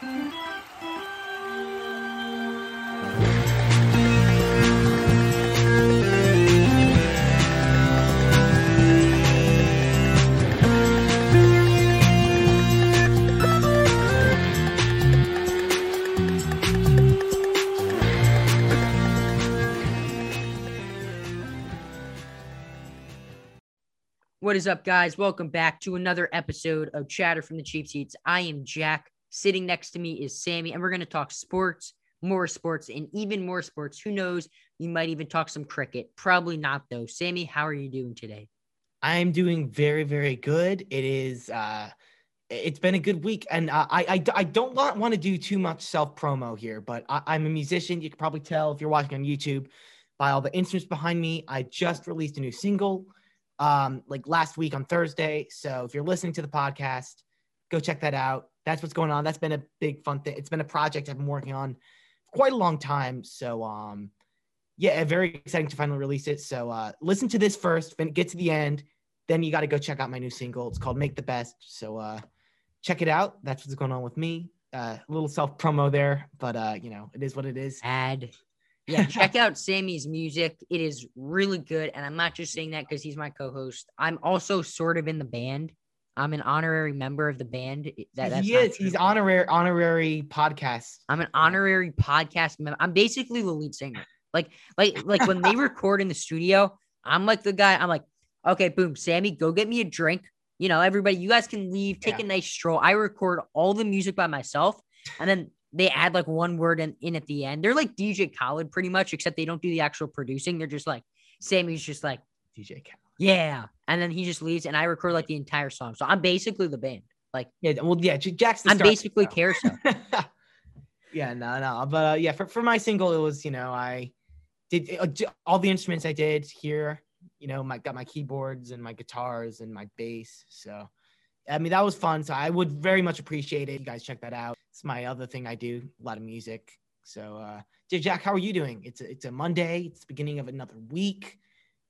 What is up, guys? Welcome back to another episode of Chatter from the Cheap Seats. I am Jack. Sitting next to me is Sammy, and we're going to talk sports, more sports, and even more sports. Who knows? You might even talk some cricket. Probably not, though. Sammy, how are you doing today? I'm doing very, very good. It is, uh, it's been a good week, and uh, I, I, I don't want, want to do too much self promo here, but I, I'm a musician. You can probably tell if you're watching on YouTube by all the instruments behind me. I just released a new single um, like last week on Thursday. So if you're listening to the podcast, go check that out. That's what's going on. That's been a big fun thing. It's been a project I've been working on for quite a long time. So um, yeah, very exciting to finally release it. So uh, listen to this first, get to the end, then you got to go check out my new single. It's called Make the Best. So uh, check it out. That's what's going on with me. Uh, a little self promo there, but uh, you know, it is what it is. Ad yeah, check out Sammy's music. It is really good. And I'm not just saying that because he's my co host. I'm also sort of in the band. I'm an honorary member of the band. That, that's he is. He's honorary honorary podcast. I'm an honorary podcast member. I'm basically the lead singer. Like, like, like when they record in the studio, I'm like the guy. I'm like, okay, boom, Sammy, go get me a drink. You know, everybody, you guys can leave, take yeah. a nice stroll. I record all the music by myself, and then they add like one word in, in at the end. They're like DJ Khaled pretty much, except they don't do the actual producing. They're just like Sammy's just like DJ Khaled. Yeah. And then he just leaves and I record like the entire song. So I'm basically the band. Like yeah, well yeah, Jack's the. I'm basically carousel. yeah, no, no. But uh, yeah, for, for my single, it was, you know, I did uh, all the instruments I did here, you know, my got my keyboards and my guitars and my bass. So I mean, that was fun. So I would very much appreciate it. You guys check that out. It's my other thing I do, a lot of music. So, uh, Jack, how are you doing? It's a, it's a Monday. It's the beginning of another week,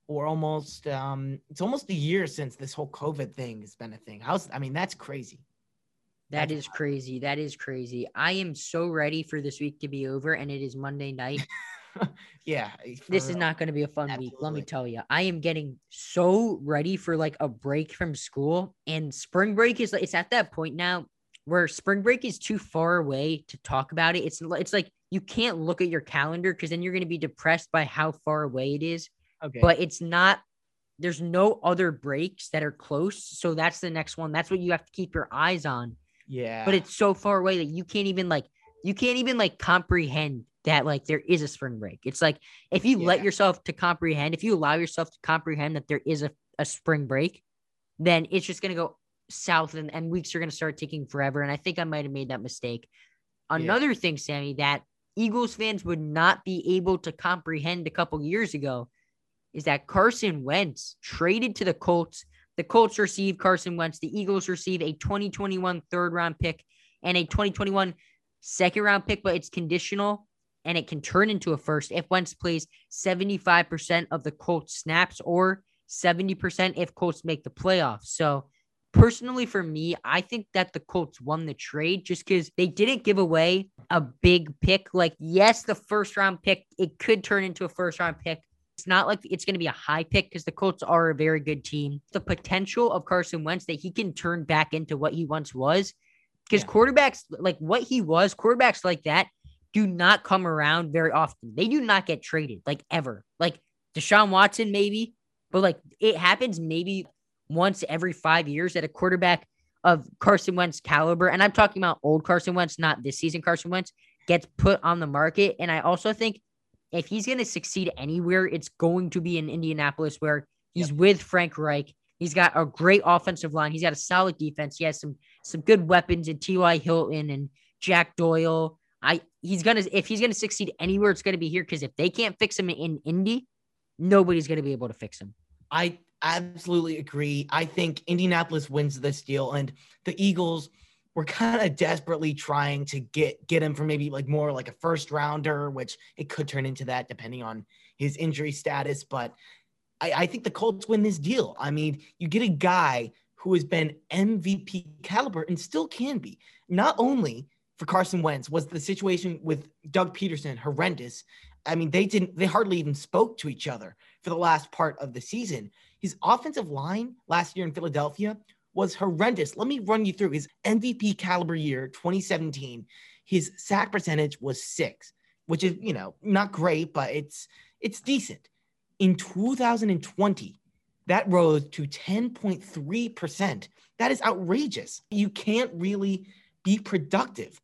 or almost um, it's almost a year since this whole COVID thing has been a thing. How's I mean, that's crazy. That is crazy. That is crazy. I am so ready for this week to be over, and it is Monday night. yeah. This real. is not going to be a fun Absolutely. week. Let me tell you. I am getting so ready for like a break from school and spring break is like, it's at that point now where spring break is too far away to talk about it. It's, it's like you can't look at your calendar because then you're going to be depressed by how far away it is. Okay. But it's not, there's no other breaks that are close. So that's the next one. That's what you have to keep your eyes on. Yeah. But it's so far away that you can't even like, you can't even like comprehend that like there is a spring break. It's like if you yeah. let yourself to comprehend, if you allow yourself to comprehend that there is a, a spring break, then it's just gonna go south and, and weeks are gonna start taking forever. And I think I might have made that mistake. Another yeah. thing, Sammy, that Eagles fans would not be able to comprehend a couple years ago is that Carson Wentz traded to the Colts. The Colts receive Carson Wentz. The Eagles receive a 2021 third round pick and a 2021 second round pick, but it's conditional and it can turn into a first if Wentz plays 75% of the Colts snaps or 70% if Colts make the playoffs. So, personally, for me, I think that the Colts won the trade just because they didn't give away a big pick. Like, yes, the first round pick, it could turn into a first round pick. It's not like it's going to be a high pick because the Colts are a very good team. The potential of Carson Wentz that he can turn back into what he once was because yeah. quarterbacks like what he was, quarterbacks like that do not come around very often. They do not get traded like ever. Like Deshaun Watson, maybe, but like it happens maybe once every five years that a quarterback of Carson Wentz caliber, and I'm talking about old Carson Wentz, not this season Carson Wentz, gets put on the market. And I also think if he's going to succeed anywhere, it's going to be in Indianapolis where he's yep. with Frank Reich. He's got a great offensive line. He's got a solid defense. He has some some good weapons in T.Y. Hilton and Jack Doyle I he's gonna if he's gonna succeed anywhere, it's gonna be here because if they can't fix him in Indy, nobody's gonna be able to fix him. I absolutely agree. I think Indianapolis wins this deal, and the Eagles were kind of desperately trying to get get him for maybe like more like a first rounder, which it could turn into that depending on his injury status. But I, I think the Colts win this deal. I mean, you get a guy who has been MVP caliber and still can be. Not only for Carson Wentz was the situation with Doug Pederson horrendous. I mean, they didn't, they hardly even spoke to each other for the last part of the season. His offensive line last year in Philadelphia was horrendous. Let me run you through his MVP caliber year, 2017. His sack percentage was six, which is, you know, not great, but it's it's decent. In 2020, that rose to 10.3%. That is outrageous. You can't really be productive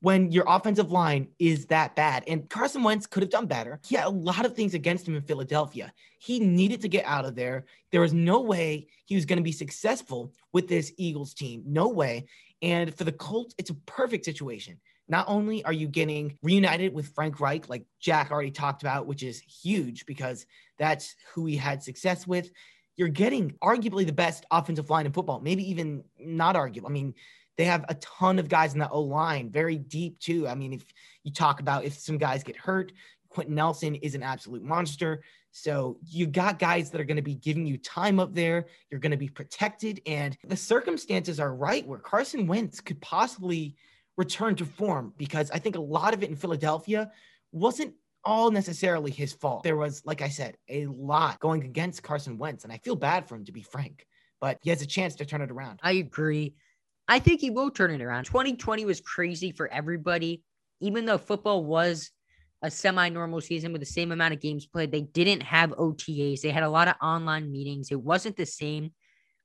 when your offensive line is that bad. And Carson Wentz could have done better. He had a lot of things against him in Philadelphia. He needed to get out of there. There was no way he was going to be successful with this Eagles team. No way. And for the Colts, it's a perfect situation. Not only are you getting reunited with Frank Reich, like Jack already talked about, which is huge because that's who he had success with. You're getting arguably the best offensive line in football, maybe even not arguable. I mean, they have a ton of guys in the O line, very deep too. I mean, if you talk about if some guys get hurt, Quenton Nelson is an absolute monster. So you got guys that are going to be giving you time up there. You're going to be protected, and the circumstances are right where Carson Wentz could possibly return to form because I think a lot of it in Philadelphia wasn't all necessarily his fault. There was, like I said, a lot going against Carson Wentz, and I feel bad for him to be frank, but he has a chance to turn it around. I agree. I think he will turn it around. 2020 was crazy for everybody. Even though football was a semi normal season with the same amount of games played, they didn't have OTAs. They had a lot of online meetings. It wasn't the same.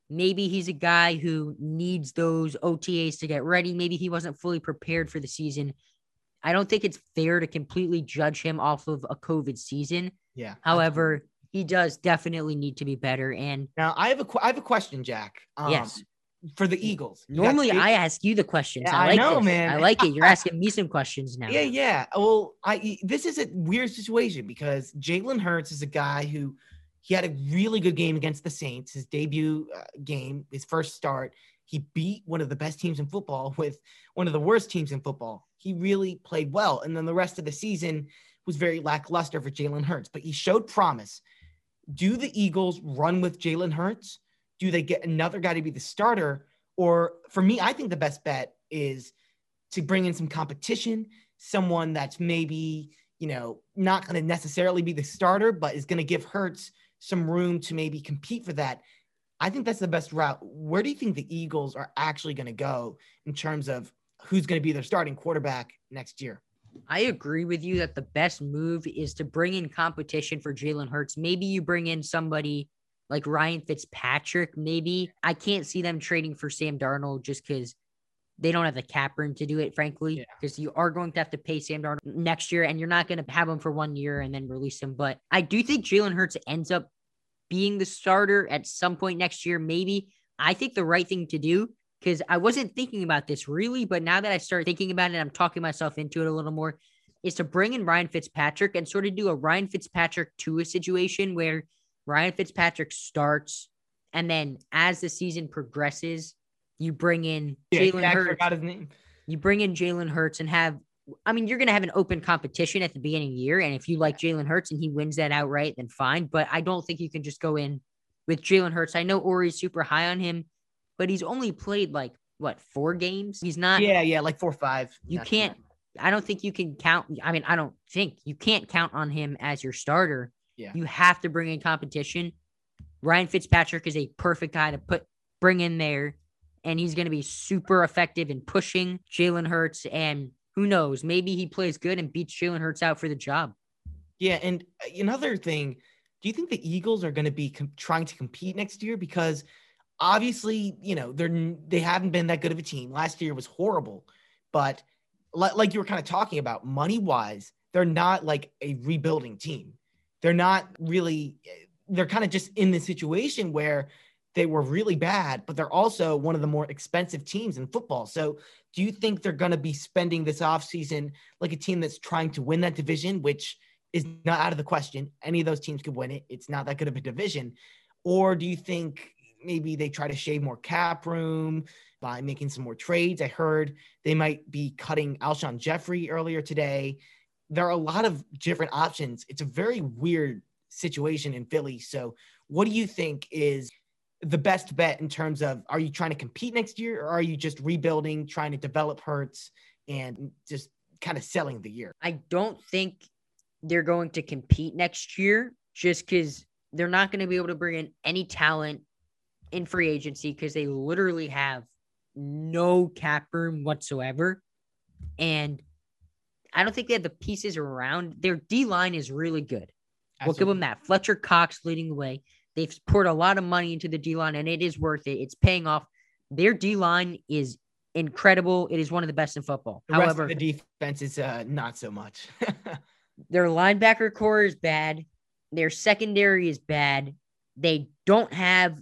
Maybe he's a guy who needs those OTAs to get ready. Maybe he wasn't fully prepared for the season. I don't think it's fair to completely judge him off of a COVID season. Yeah. However, absolutely. he does definitely need to be better. And now I have a I have a question, Jack. Um, yes for the Eagles. Normally, I ask you the questions. Yeah, I, like I know, this. man. I like it. You're asking me some questions now. Yeah, yeah. Well, I this is a weird situation because Jalen Hurts is a guy who he had a really good game against the Saints, his debut uh, game, his first start. He beat one of the best teams in football with one of the worst teams in football. He really played well, and then the rest of the season was very lackluster for Jalen Hurts. But he showed promise. Do the Eagles run with Jalen Hurts? Do they get another guy to be the starter? Or for me, I think the best bet is to bring in some competition, someone that's maybe, you know, not going to necessarily be the starter, but is going to give Hurts some room to maybe compete for that. I think that's the best route. Where do you think the Eagles are actually going to go in terms of who's going to be their starting quarterback next year? I agree with you that the best move is to bring in competition for Jalen Hurts. Maybe you bring in somebody like Ryan Fitzpatrick, maybe. I can't see them trading for Sam Darnold just because they don't have the cap room to do it, frankly, because yeah. you are going to have to pay Sam Darnold next year and you're not going to have him for one year and then release him. But I do think Jalen Hurts ends up being the starter at some point next year, maybe. I think the right thing to do, because I wasn't thinking about this really, but now that I started thinking about it, I'm talking myself into it a little more, is to bring in Ryan Fitzpatrick and sort of do a Ryan Fitzpatrick to a situation where Ryan Fitzpatrick starts, and then as the season progresses, you bring in yeah, Jalen Hurts. Forgot his name. You bring in Jalen Hurts and have. I mean, you're going to have an open competition at the beginning of the year, and if you like Jalen Hurts and he wins that outright, then fine. But I don't think you can just go in with Jalen Hurts. I know Ori's super high on him, but he's only played like what four games. He's not. Yeah, yeah, like four or five. You can't. I don't think you can count. I mean, I don't think you can't count on him as your starter yeah. You have to bring in competition. Ryan Fitzpatrick is a perfect guy to put bring in there, and he's going to be super effective in pushing Jalen Hurts. And who knows, maybe he plays good and beats Jalen Hurts out for the job. Yeah, and uh, another thing, do you think the Eagles are going to be com- trying to compete next year? Because obviously, you know, they're they haven't been that good of a team. Last year was horrible, but like you were kind of talking about, money wise, they're not like a rebuilding team they're not really they're kind of just in the situation where they were really bad, but they're also one of the more expensive teams in football. So, do you think they're going to be spending this offseason like a team that's trying to win that division, which is not out of the question? Any of those teams could win it. It's not that good of a division. Or do you think maybe they try to shave more cap room by making some more trades? I heard they might be cutting Alshon Jeffery earlier today there are a lot of different options. It's a very weird situation in Philly. So, what do you think is the best bet in terms of are you trying to compete next year or are you just rebuilding, trying to develop Hurts and just kind of selling the year. I don't think they're going to compete next year just because they're not going to be able to bring in any talent in free agency because they literally have no cap room whatsoever. And I don't think they have the pieces around. Their D line is really good. Absolutely. We'll give them that. Fletcher Cox leading the way. They've poured a lot of money into the D line, and it is worth it. It's paying off. Their D line is incredible. It is one of the best in football. The However, the defense is uh, not so much. their linebacker core is bad. Their secondary is bad. They don't have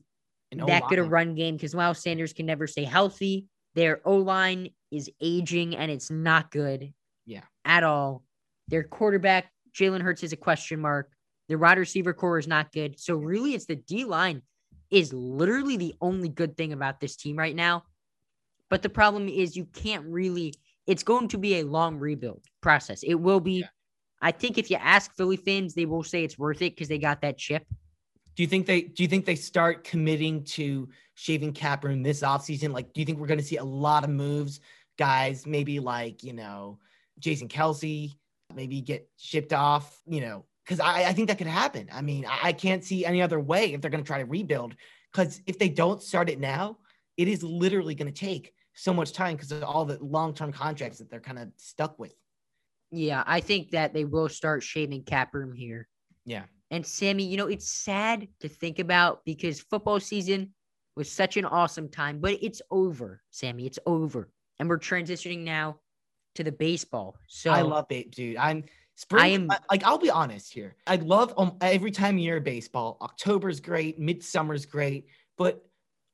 that good a run game because Miles Sanders can never stay healthy. Their O line is aging and it's not good. Yeah. At all. Their quarterback, Jalen Hurts, is a question mark. The wide receiver core is not good. So really, it's the D line is literally the only good thing about this team right now. But the problem is you can't really. It's going to be a long rebuild process. It will be. Yeah. I think if you ask Philly fans, they will say it's worth it because they got that chip. Do you think they do you think they start committing to shaving cap room this offseason? Like, do you think we're gonna see a lot of moves, guys? Maybe like, you know, Jason Kelce, maybe get shipped off, you know, because I, I think that could happen. I mean, I, I can't see any other way if they're gonna try to rebuild. Because if they don't start it now, it is literally gonna take so much time because of all the long-term contracts that they're kind of stuck with. Yeah, I think that they will start shaving cap room here. Yeah. And Sammy, you know, it's sad to think about because football season was such an awesome time, but it's over, Sammy. It's over. And we're transitioning now to the baseball. So I love it, dude. I'm spring. I am like, I'll be honest here. I love um, every time of year baseball. October's great, midsummer's great, but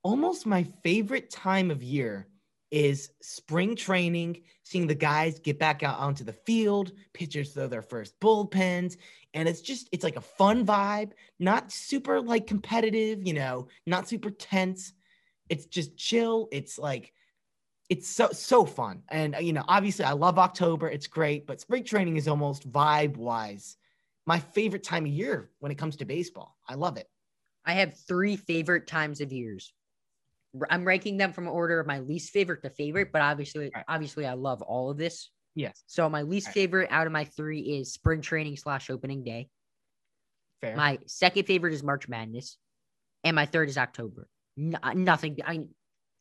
almost my favorite time of year is spring training, seeing the guys get back out onto the field, pitchers throw their first bullpens. And it's just, it's like a fun vibe, not super like competitive, you know, not super tense. It's just chill. It's like, it's so, so fun. And, uh, you know, obviously I love October. It's great, but spring training is almost vibe wise my favorite time of year when it comes to baseball. I love it. I have three favorite times of years. I'm ranking them from order of my least favorite to favorite, but obviously, right. obviously, I love all of this. Yes. So my least right. favorite out of my three is spring training slash opening day. Fair. My second favorite is March Madness, and my third is October. No, uh, nothing. I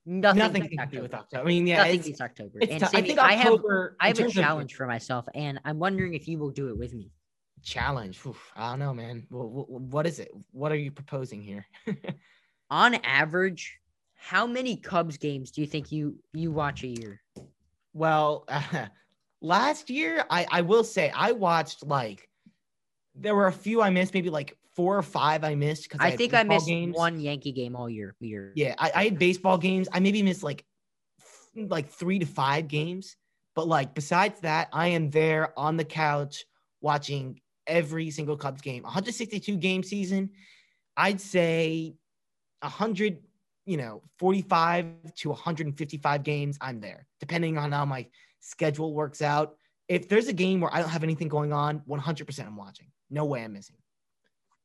nothing. Nothing to do with October. I mean, yeah, nothing it's, October. It's and t- Sammy, I, think October, I have, I have a challenge of, for myself, and I'm wondering if you will do it with me. Challenge? Oof, I don't know, man. Well, what is it? What are you proposing here? On average, how many Cubs games do you think you you watch a year? Well, uh, last year I I will say I watched like there were a few I missed, maybe like four or five I missed because I, I think I missed games. one Yankee game all year. year. Yeah, I, I had baseball games. I maybe missed like like three to five games, but like besides that, I am there on the couch watching every single Cubs game. 162 game season. I'd say 100 you know, 45 to 155 games, I'm there, depending on how my schedule works out. If there's a game where I don't have anything going on, 100% I'm watching. No way I'm missing.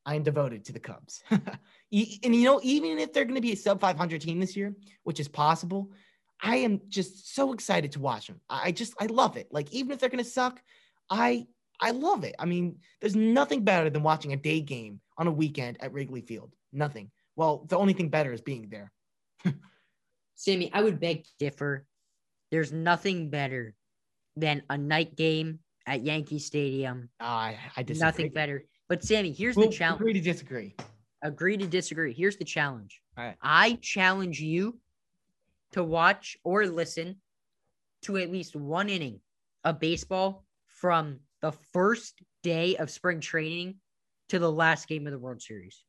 I am devoted to the Cubs. and you know, even if they're going to be a sub 500 team this year, which is possible, I am just so excited to watch them. I just I love it. Like even if they're going to suck, I I love it. I mean, there's nothing better than watching a day game on a weekend at Wrigley Field. Nothing. Well, the only thing better is being there. Sammy, I would beg differ. There's nothing better than a night game at Yankee Stadium. Uh, I, I disagree. Nothing better. But Sammy, here's we'll the challenge. Agree to disagree. Agree to disagree. Here's the challenge. All right. I challenge you to watch or listen to at least one inning of baseball from the first day of spring training to the last game of the World Series.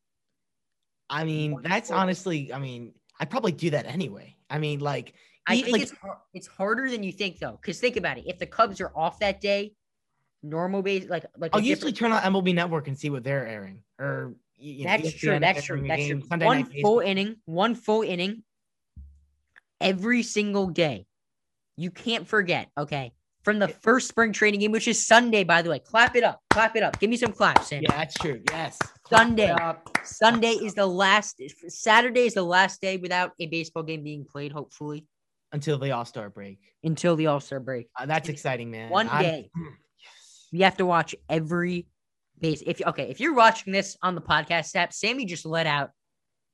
I mean, that's honestly, I mean, I probably do that anyway. I mean, like, I think like, it's it's harder than you think though, because think about it. If the Cubs are off that day, normal base like like I'll usually turn on MLB Network and see what they're airing. Or you know, that's true. That's true. That's true. Sunday one full inning, one full inning, every single day. You can't forget. Okay, from the first spring training game, which is Sunday, by the way. Clap it up. Clap it up. Give me some claps, Sam. Yeah, that's true. Yes. Sunday. Sunday is the last. Saturday is the last day without a baseball game being played. Hopefully. until the All Star break. until the All Star break. Uh, that's exciting, man. One I'm- day. Yes. You have to watch every base. If okay, if you're watching this on the podcast app, Sammy just let out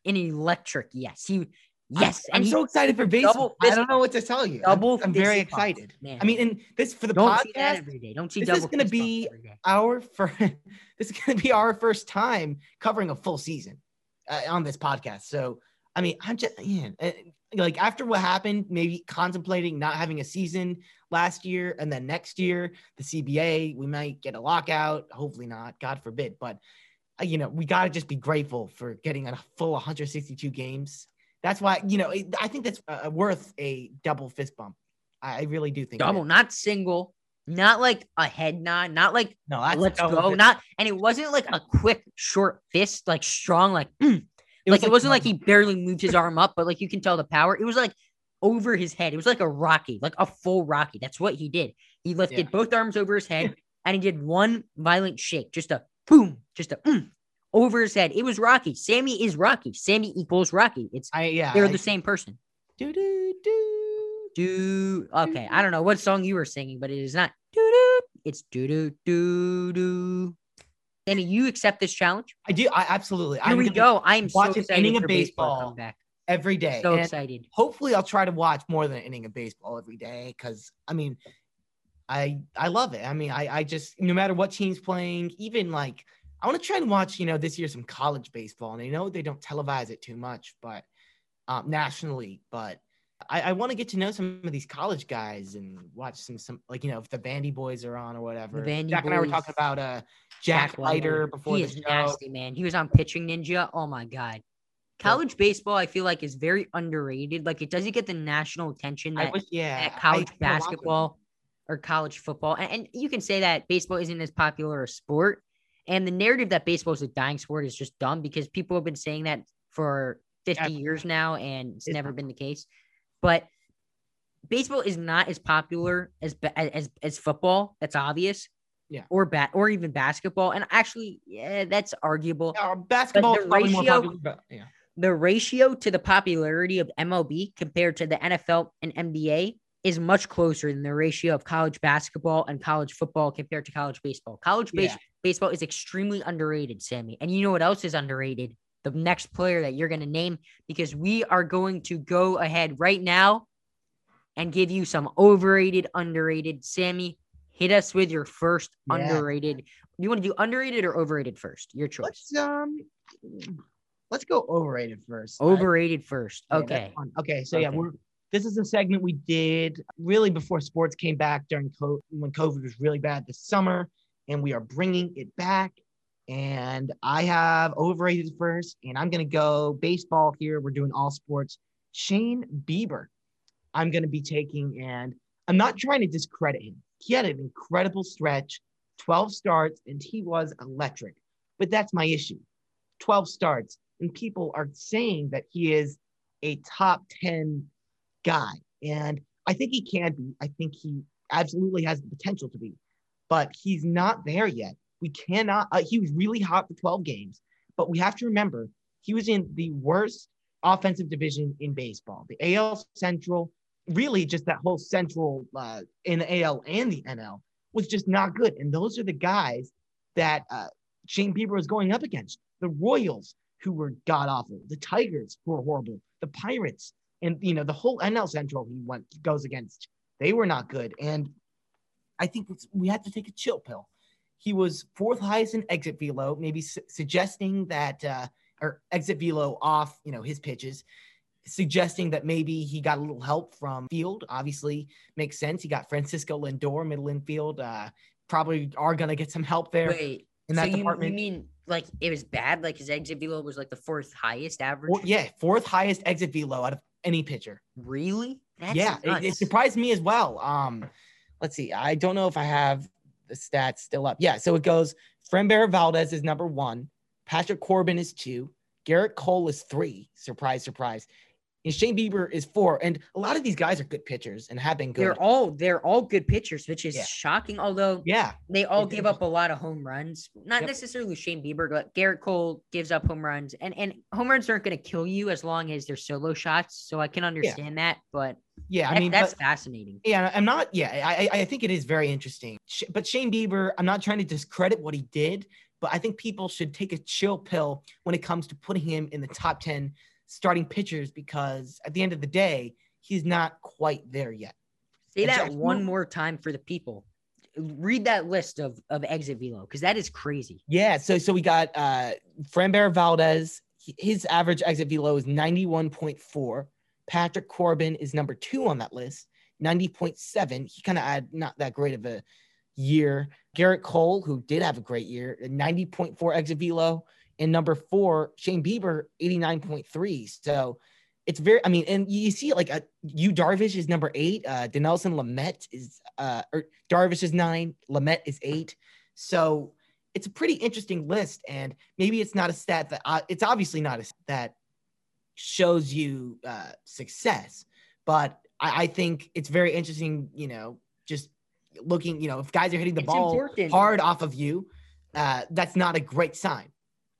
an electric yes. He yes, I'm, and he so excited for baseball. double I don't know what to tell you. I'm- double I'm, very excited. man. I mean, and this for the don't see that podcast, every day. Don't see this is gonna be- our first. this is going to be our first time covering a full season uh, on this podcast. So, I mean, I'm just uh, like after what happened, maybe contemplating not having a season last year and then next year, the CBA, we might get a lockout. Hopefully not, God forbid. But uh, you know, we got to just be grateful for getting a full 162 games. That's why you know I think that's uh, worth a double fist bump. I I really do think double, not single, not like a head nod, not like No, let's go, fist- not and it wasn't like a quick short fist, like strong, like mm. it like it wasn't like he barely moved his arm up, but like you can tell the power. It was like over his head. It was like a Rocky, like a full Rocky. That's what he did. He lifted Yeah. both arms over his head and he did one violent shake, just a boom, just a mm, over his head. It was Rocky. Sammy is Rocky. Sammy equals Rocky. It's I yeah. they're I- the same person. do do do. Do okay. I don't know what song you were singing, but it is not do doo. It's do do do do. Sammy, you accept this challenge? I do. I absolutely. Here I'm we go. I'm so inning of baseball, baseball every day. So and excited. hopefully, I'll try to watch more than an inning of baseball every day because I mean, I I love it. I mean, I I just no matter what team's playing, even like I want to try and watch you know this year some college baseball, and I know they don't televise it too much, but um, nationally, but. I, I want to get to know some of these college guys and watch some some like you know if the Vandy boys are on or whatever. Jack and I were talking about uh Jack, Leiter before he the is show. nasty, man. He was on Pitching Ninja. Oh my god. College baseball, I feel like, is very underrated. Like it doesn't get the national attention that, wish, yeah, that college I wanna watch them. basketball or college football. And, and you can say that baseball isn't as popular a sport. And the narrative that baseball is a dying sport is just dumb because people have been saying that for 50 Absolutely. years now, and it's It's never been the case. But baseball is not as popular as as as football. That's obvious. Yeah. Or bat or even basketball. And actually, yeah, that's arguable. Yeah, basketball the is probably more ratio- popular, but yeah. The ratio to the popularity of MLB compared to the NFL and NBA is much closer than the ratio of college basketball and college football compared to college baseball. College base- Yeah. baseball is extremely underrated, Sammy. And you know what else is underrated? The next player that you're going to name, because we are going to go ahead right now and give you some overrated, underrated. Sammy, hit us with your first Yeah. underrated. You want to do underrated or overrated first? Your choice. Let's um, let's go overrated first. Overrated first. yeah, Okay. fine. Okay. So yeah, we're this is a segment we did really before sports came back during COVID when COVID was really bad this summer, and we are bringing it back. And I have overrated first, and I'm gonna go baseball here. We're doing all sports. Shane Bieber, I'm gonna be taking, and I'm not trying to discredit him. He had an incredible stretch, 12 starts, and he was electric. But that's my issue. 12 starts, and people are saying that he is a top 10 guy. And I think he can be. I think he absolutely has the potential to be, but he's not there yet. We cannot, uh, he was really hot for 12 games, but we have to remember he was in the worst offensive division in baseball, the AL Central, really just that whole Central uh, in the AL and the NL was just not good. And those are the guys that uh, Shane Bieber was going up against the Royals, who were god awful, the Tigers, who were horrible, the Pirates, and you know the whole NL Central he went goes against. They were not good, and I think we had to take a chill pill. He was fourth highest in exit velo, maybe su- suggesting that uh, or exit velo off, you know, his pitches, suggesting that maybe he got a little help from field. Obviously, makes sense. He got Francisco Lindor, middle infield. Uh, probably are gonna get some help there Wait, in so that you, department. you mean like it was bad? Like his exit velo was like the fourth highest average? Four- yeah, fourth highest exit velo out of any pitcher. Really? That's yeah, it, it surprised me as well. Um, let's see. I don't know if I have the stats still up. Yeah, so it goes Framber Valdez is number one, Patrick Corbin is two, Gerrit Cole is three. Surprise, surprise. And Shane Bieber is four, and a lot of these guys are good pitchers and have been good. They're all they're all good pitchers, which is Yeah. shocking. Although yeah, they all give up a lot of home runs. Not Yep. necessarily Shane Bieber, but Gerrit Cole gives up home runs, and and home runs aren't going to kill you as long as they're solo shots. So I can understand that, but yeah. I that- mean, that's but- fascinating. Yeah, I'm not. Yeah, I I think it is very interesting. But Shane Bieber, I'm not trying to discredit what he did, but I think people should take a chill pill when it comes to putting him in the top ten starting pitchers because at the end of the day, he's not quite there yet. Say And that Jack, one more time for the people. Read that list of of exit velo because that is crazy. Yeah, so so we got uh Framber Valdez. His average exit velo is 91.4. Patrick Corbin is number two on that list, 90.7. He kind of had not that great of a year. Gerrit Cole, who did have a great year, 90.4 exit velo. And number four, Shane Bieber, 89.3. So it's very, I mean, and you see like uh, you Darvish is number eight. Uh Dinelson Lamet is uh or Darvish is nine, Lamet is eight. So it's a pretty interesting list, and maybe it's not a stat that uh, it's obviously not a stat that shows you uh, success, but I, I think it's very interesting. You know, just looking, you know, if guys are hitting the It's ball important. hard off of you, uh, that's not a great sign.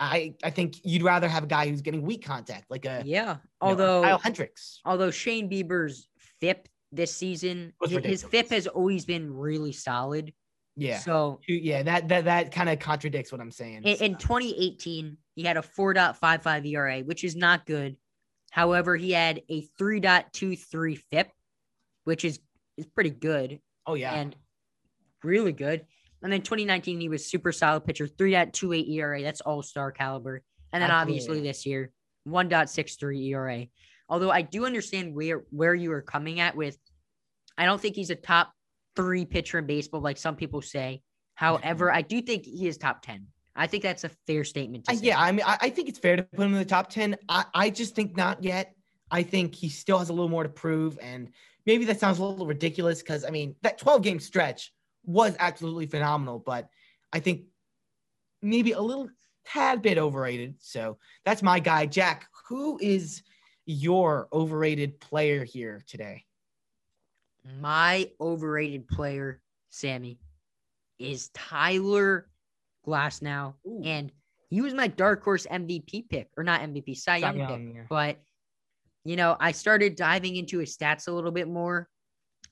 I I think you'd rather have a guy who's getting weak contact, like a Yeah. you know, Although Kyle Hendricks. although Shane Bieber's FIP this season, his. FIP has always been really solid. Yeah, So yeah, that that that kind of contradicts what I'm saying. in, in 2018, he had a 4.55 ERA, which is not good. However, he had a 3.23 FIP, which is is pretty good oh yeah, and really good. And then 2019, he was super solid pitcher, 3.28 ERA. That's all star caliber. And then Absolutely. obviously this year, 1.63 ERA. Although I do understand where where you are coming at with, I don't think he's a top three pitcher in baseball, like some people say. However, mm-hmm. I do think he is top 10. I think that's a fair statement to Uh, say. yeah, I mean, I, I think it's fair to put him in the top 10. I, I just think not yet. I think he still has a little more to prove. And maybe that sounds a little ridiculous because, I mean, that 12 game stretch was absolutely phenomenal, but I think maybe a little tad bit overrated. So that's my guy. Jack, who is your overrated player here today? My overrated player, Sammy, is Tyler Glasnow. Ooh. And he was my dark horse MVP pick, or not MVP, Cy Cy Young pick. Yeah. But, you know, I started diving into his stats a little bit more,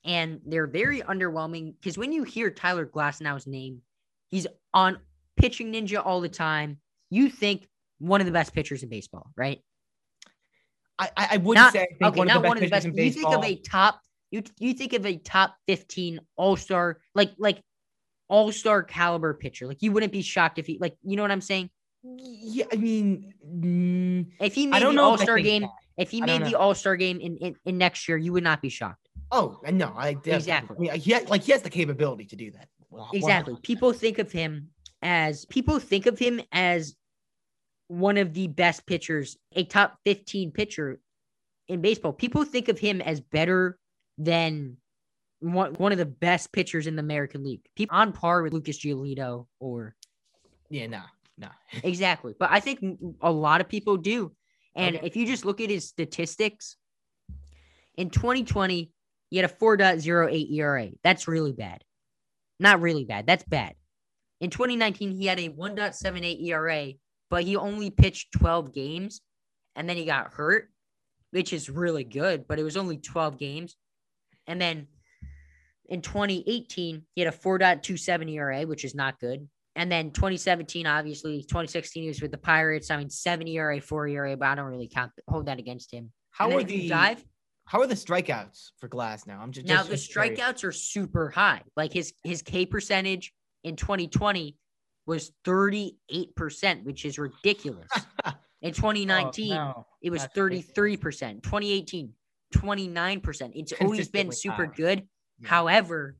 and they're very underwhelming because when you hear Tyler Glasnow's name, he's on pitching ninja all the time. You think one of the best pitchers in baseball, right? I, I wouldn't Not- say I think okay, one not of the one of the best. You in think of a top. You you think of a top fifteen All Star, like like All Star caliber pitcher. Like you wouldn't be shocked if he, like you know what I'm saying. yeah, I mean, mm, If he made the. All Star game, that. if he made the. All Star game in, in in next year, you would not be shocked. Oh, no, I definitely- Exactly. I mean, he has, like he has the capability to do that. Well, Exactly. 100%. People think of him as people think of him as one of the best pitchers, a top 15 pitcher in baseball. People think of him as better than one, one of the best pitchers in the American League. People on par with Lucas Giolito or Yeah, no, no. exactly. But I think a lot of people do. And Okay. if you just look at his statistics in 2020, he had a 4.08 ERA. That's really bad. Not really bad. That's bad. In 2019, he had a 1.78 ERA, but he only pitched 12 games and then he got hurt, which is really good, but it was only 12 games. And then in 2018, he had a 4.27 ERA, which is not good. And then 2017, obviously, 2016, he was with the Pirates. I mean, seven ERA, four ERA, but I don't really count hold that against him. How are the dive? How are the strikeouts for Glasnow? I'm just Now just- the just curious. strikeouts are super high. Like his his K percentage in 2020 was 38%, which is ridiculous. In 2019, Oh, no. it was that's 33%. 2018, 29%. It's always been super high. good. Yeah. However,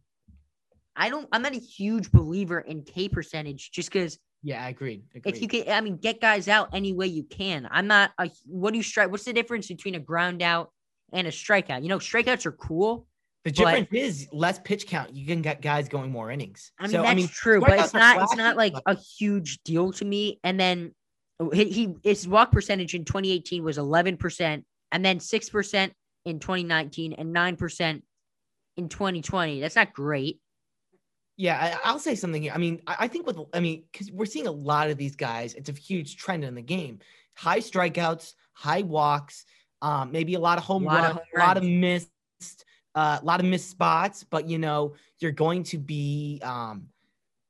I don't I'm not a huge believer in K percentage just because Yeah, I agreed. if you can I mean get guys out any way you can. I'm not a what do you strike? What's the difference between a ground out and a strikeout? You know, strikeouts are cool. the but- difference is less pitch count. You can get guys going more innings. I mean, So, that's true, but it's not. It's not like but- a huge deal to me. And then oh, he, he his walk percentage in 2018 was 11 percent. and then 6% in 2019 and 9% in 2020. That's not great. Yeah, I, will say something here. I mean, I, I think with, I mean, because we're seeing a lot of these guys, it's a huge trend in the game. High strikeouts, high walks, um, maybe a lot of home, runs, home a lot of missed, uh, a lot of missed spots, but you know, you're going to be, um,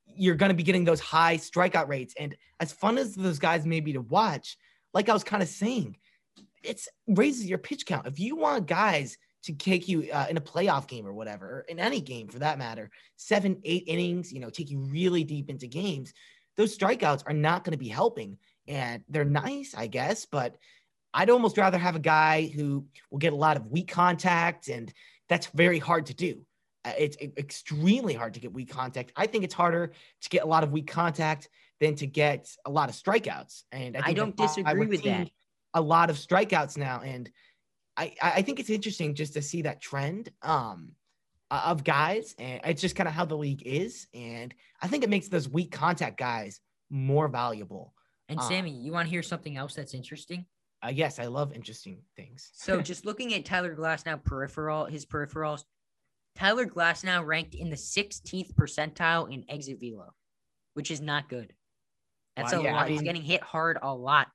you're going to be getting those high strikeout rates. And as fun as those guys may be to watch, like I was kind of saying, it's raises your pitch count. If you want guys to take you uh, in a playoff game or whatever, or in any game for that matter, seven, eight innings, you know, take you really deep into games, those strikeouts are not going to be helping. And they're nice, I guess, but I'd almost rather have a guy who will get a lot of weak contact, and that's very hard to do. Uh, it's extremely hard to get weak contact. I think it's harder to get a lot of weak contact than to get a lot of strikeouts. And I, I don't disagree with that. A lot of strikeouts now, and I, I think it's interesting just to see that trend um, of guys, and it's just kind of how the league is, and I think it makes those weak contact guys more valuable. And um, Sammy, you want to hear something else that's interesting? Uh, yes, I love interesting things. so just looking at Tyler Glasnow peripheral, his peripherals, Tyler Glasnow ranked in the 16th percentile in exit velo, which is not good. That's wow, a yeah, lot. I mean, He's getting hit hard a lot,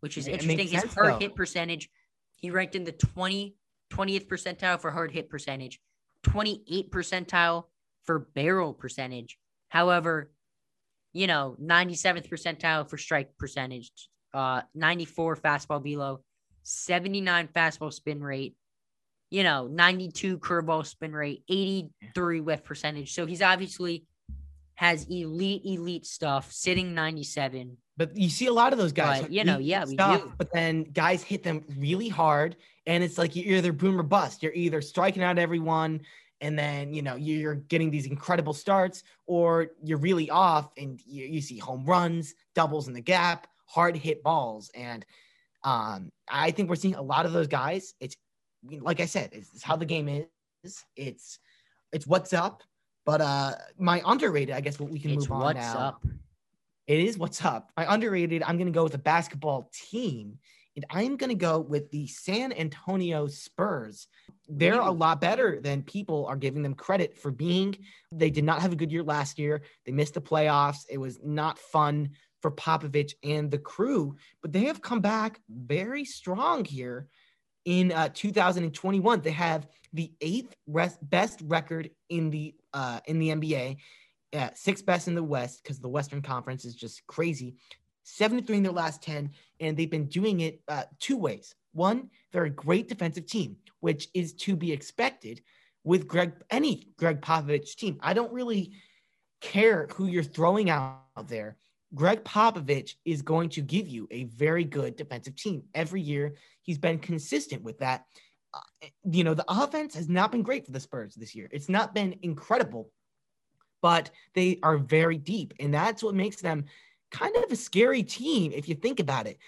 which is interesting. His hard though. hit percentage he ranked in the 20, 20th percentile for hard hit percentage, 28 percentile for barrel percentage. However, you know, 97th percentile for strike percentage, uh, 94 fastball velo, 79 fastball spin rate, you know, 92 curveball spin rate, 83 whiff percentage. So he's obviously has elite, elite stuff, sitting 97. But you see a lot of those guys, but, you know, yeah, stuff, we do. But then guys hit them really hard, and it's like you're either boom or bust. You're either striking out everyone, and then you know you're getting these incredible starts, or you're really off, and you, you see home runs, doubles in the gap, hard hit balls, and um, I think we're seeing a lot of those guys. It's like I said, it's, it's how the game is. It's it's what's up. But uh, my underrated, I guess, what we can it's move on what's now. Up. It is what's up. My underrated, I'm going to go with a basketball team, and I'm going to go with the San Antonio Spurs. They're a lot better than people are giving them credit for being. They did not have a good year last year. They missed the playoffs. It was not fun for Popovich and the crew, but they have come back very strong here in uh, 2021. They have the eighth best record in the uh, in the NBA, uh, sixth best in the West because the Western Conference is just crazy. 73 in their last 10, and they've been doing it uh, two ways. One, they're a great defensive team, which is to be expected with Gregg any Gregg Popovich team. I don't really care who you're throwing out there. Gregg Popovich is going to give you a very good defensive team every year. He's been consistent with that. You know, the offense has not been great for the Spurs this year. It's not been incredible, but they are very deep. And that's what makes them kind of a scary team if you think about it.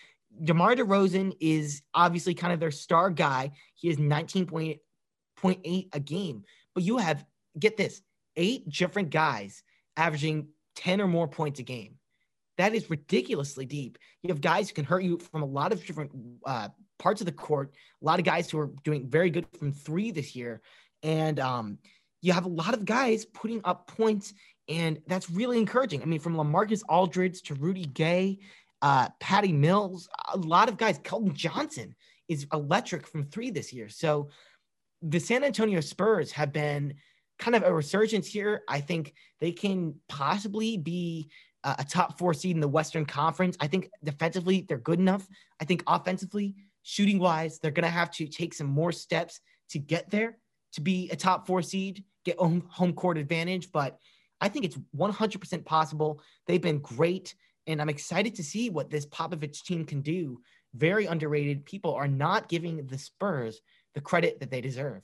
DeMar DeRozan is obviously kind of their star guy. He is 19.8 a game. But you have, get this, eight different guys averaging 10 or more points a game. That is ridiculously deep. You have guys who can hurt you from a lot of different uh, parts of the court. A lot of guys who are doing very good from three this year, and um, you have a lot of guys putting up points, and that's really encouraging. I mean, from LaMarcus Aldridge to Rudy Gay, uh, Patty Mills, a lot of guys. Keldon Johnson is electric from three this year. So the San Antonio Spurs have been kind of a resurgence here. I think they can possibly be a top four seed in the Western Conference. I think defensively, they're good enough. I think offensively, shooting wise, they're going to have to take some more steps to get there to be a top four seed, get home, home court advantage. But I think it's 100% possible. They've been great. And I'm excited to see what this Popovich team can do. Very underrated. People are not giving the Spurs the credit that they deserve.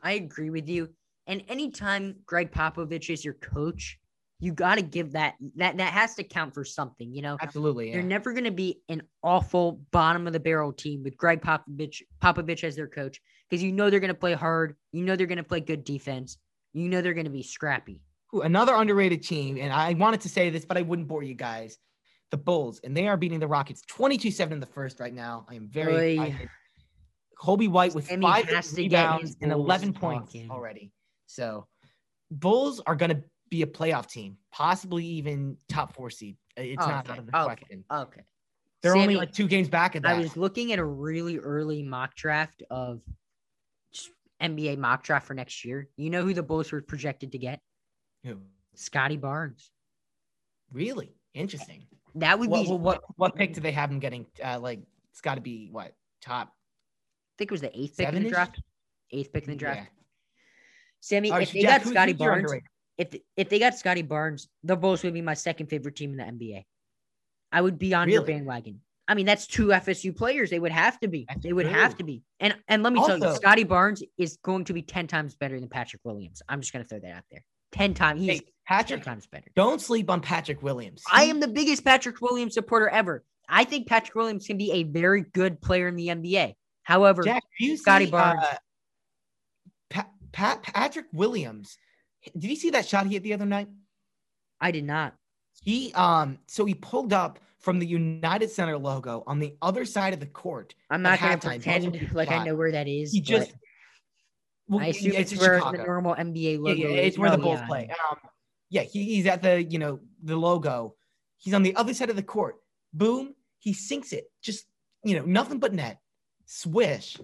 I agree with you. And anytime Gregg Popovich is your coach, you got to give that that that has to count for something, you know. Absolutely, yeah. they're never going to be an awful bottom of the barrel team with Gregg Popovich Popovich as their coach because you know they're going to play hard, you know they're going to play good defense, you know they're going to be scrappy. Ooh, another underrated team, and I wanted to say this, but I wouldn't bore you guys. the Bulls, and they are beating the Rockets 22 7 in the first right now. I am very Oy. excited. Coby White with Sammy five rebounds and 11 points talking. already. So, Bulls are going to be a playoff team, possibly even top four seed. It's not Okay, out of the okay, question. Okay. They're only like two games back at that. I was looking at a really early mock draft of NBA mock draft for next year. You know who the Bulls were projected to get? Who? Scottie Barnes. Really interesting. That would What, be. what, what, what pick do they have him getting? Uh, like, it's got to be what? Top I think it was the eighth pick in the draft. Eighth pick in the draft. Yeah. Sammy, right, if so they Jack, got Scottie Barnes, underrated? If if they got Scottie Barnes, the Bulls would be my second favorite team in the NBA. I would be on your bandwagon. I mean, that's two FSU players. They would have to be. That's they would have to be. And and let me tell you, Also- Scottie Barnes is going to be ten times better than Patrick Williams. I'm just gonna throw that out there. Ten times. He's Hey, Patrick, times better. don't sleep on Patrick Williams. I am the biggest Patrick Williams supporter ever. I think Patrick Williams can be a very good player in the NBA. However, Jack, Scottie see, Barnes. Uh, Pa- Pa- Patrick Williams. Did you see that shot he hit the other night? I did not. He um so he pulled up from the United Center logo on the other side of the court. I'm not gonna halftime, pretend like I know where that is. He just well, I assume yeah, it's, in where Chicago. the normal NBA logo yeah, is. it's where the Oh, Bulls yeah. play. Um, yeah, he, he's at the you know the logo. He's on the other side of the court. Boom, he sinks it. Just you know nothing but net. Swish.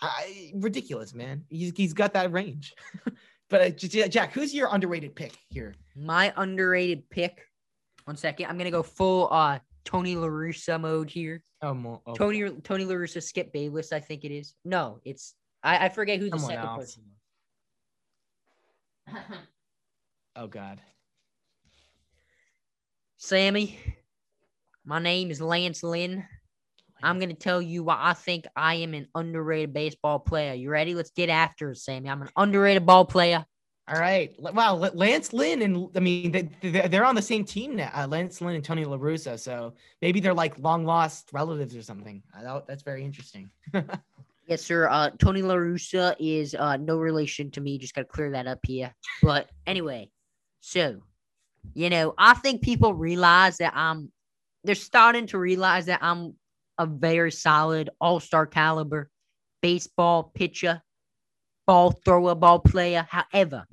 I, ridiculous, man. He's he's got that range. but uh, J- J- Jack, who's your underrated pick here? My underrated pick. One second. I'm gonna go full uh Tony La Russa mode here. Oh, mo- oh, Tony Tony La Russa, Skip Bayless, I think it is. No, it's I, I forget who the Someone second else. person was. oh God. Sammy, my name is Lance Lynn. I'm gonna tell you why I think I am an underrated baseball player. You ready? Let's get after it, Sammy. I'm an underrated ball player. All right. L- Wow. Lance Lynn and I mean they, they're on the same team now. Uh, Lance Lynn and Tony La Russa. So maybe they're like long lost relatives or something. Thought that's very interesting. Yes, sir. Uh, Tony La Russa is uh, no relation to me. Just got to clear that up here. But anyway, so, you know, I think people realize that I'm, they're starting to realize that I'm a very solid all star caliber baseball pitcher, ball thrower, ball player. However,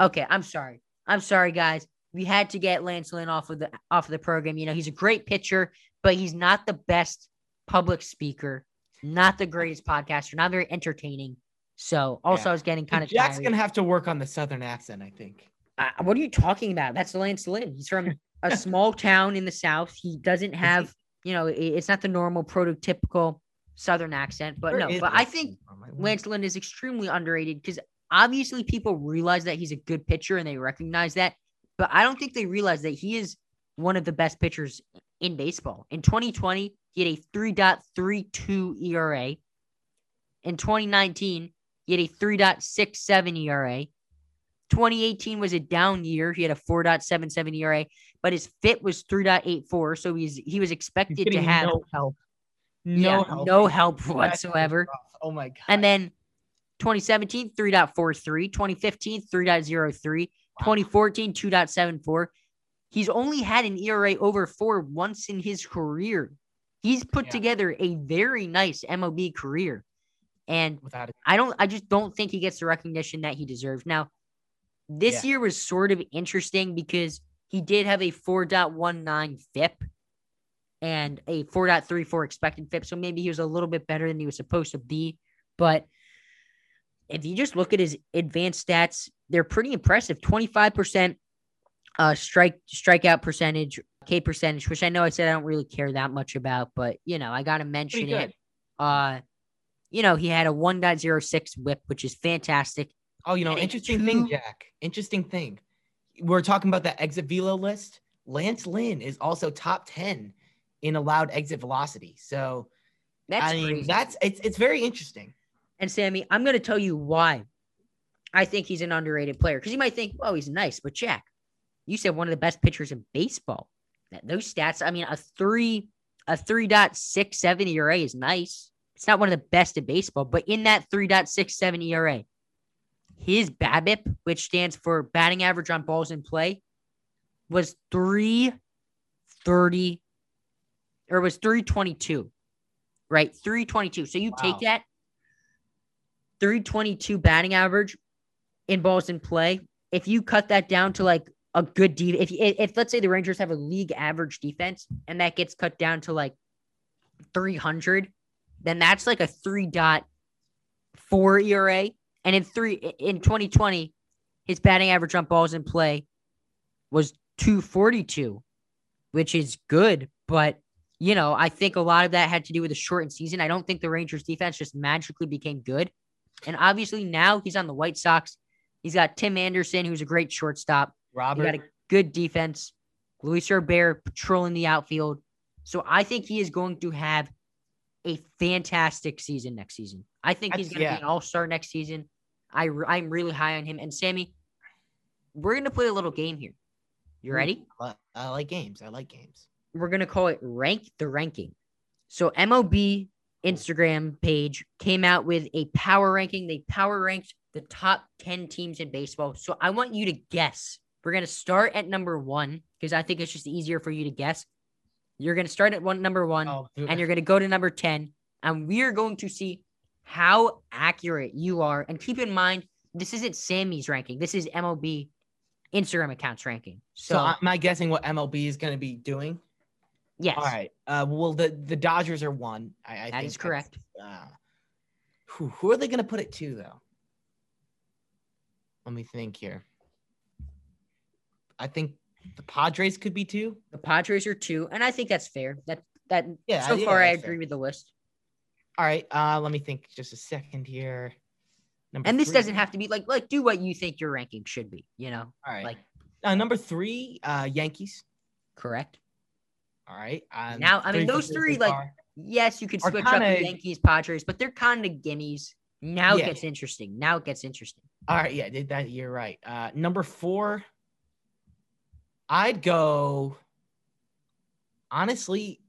okay, I'm sorry. I'm sorry, guys. We had to get Lance Lynn off of the off of the program. You know, he's a great pitcher, but he's not the best public speaker not the greatest podcaster, not very entertaining. So also Yeah. I was getting kind of Jack's tired. gonna have to work on the southern accent, I think. Uh, what are you talking about? That's Lance Lynn. He's from a small town in the South. He doesn't have, you know, it's not the normal prototypical Southern accent, but no. But I think Lynn from? I Lance Lynn is extremely underrated because obviously people realize that he's a good pitcher and they recognize that, but I don't think they realize that he is one of the best pitchers in baseball. In 2020, he had a 3.32 ERA. In 2019, he had a 3.67 ERA. 2018 was a down year. He had a 4.77 ERA, but his FIP was 3.84. So he's he was expected to have no help. No yeah, help. no help whatsoever. Oh my god. And then 2017, 3.43, 2015, 3.03, 2014, 2.74. He's only had an ERA over four once in his career. He's put Yeah. together a very nice MLB career. And without it. I don't I just don't think he gets the recognition that he deserves. Now, this Yeah. year was sort of interesting because he did have a 4.19 FIP and a 4.34 expected FIP. So maybe he was a little bit better than he was supposed to be. But if you just look at his advanced stats, they're pretty impressive. 25% uh strike strikeout percentage, K percentage, which I know I said I don't really care that much about, but you know, I gotta mention it. Uh you know, he had a 1.06 whip, which is fantastic. Oh, you know, and interesting thing, Jack. Interesting thing. We're talking about that exit velo list. Lance Lynn is also top 10 in allowed exit velocity. So That's I mean, crazy. that's it's it's very interesting. And Sammy, I'm going to tell you why I think he's an underrated player. Because you might think, oh, he's nice. But Jack, you said one of the best pitchers in baseball. That those stats, I mean, a three, a 3.67 ERA is nice. It's not one of the best in baseball, but in that 3.67 ERA, his BABIP, which stands for batting average on balls in play, was 330 or was 322. Right? 322. So you Wow. take that 322 batting average in balls in play. If you cut that down to like a good de- if if, if let's say the Rangers have a league average defense and that gets cut down to like 300, then that's like a 3.4 ERA. And in three in 2020, his batting average on balls in play was 242, which is good. But, you know, I think a lot of that had to do with the shortened season. I don't think the Rangers defense just magically became good. And obviously now he's on the White Sox. He's got Tim Anderson, who's a great shortstop. He Robert. got a good defense. Luis Robert patrolling the outfield. So I think he is going to have a fantastic season next season. I think he's going to yeah. be an all star next season. I, I'm really high on him. And Sammy, we're going to play a little game here. You ready? I like games. I like games. We're going to call it Rank the Ranking. So MLB Instagram page came out with a power ranking. They power ranked the top 10 teams in baseball. So I want you to guess. We're going to start at number one because I think it's just easier for you to guess. You're going to start at one number one Oh, and you're going to go to number 10 and we're going to see how accurate you are and keep in mind this isn't sammy's ranking this is mlb instagram accounts ranking so, so am I guessing what MLB is going to be doing? yes All right. Uh, well, the the Dodgers are one. I, I that think is that's- correct Uh, who, who are they going to put it to though? Let me think here. I think the Padres could be two. the padres are two and i think that's fair that that Yeah, so yeah, far i agree fair. with the list All right. Uh, let me think just a second here. Number and this three. doesn't have to be like like do what you think your ranking should be you know All right. like uh, number three, uh, Yankees. correct All right. Um, Now, I mean, those three, like, far. yes you could Are switch up the yankees padres but they're kind of gimmies now Yeah. it gets interesting now it gets interesting All right, yeah, did that. You're right. Uh, number four, I'd go. Honestly,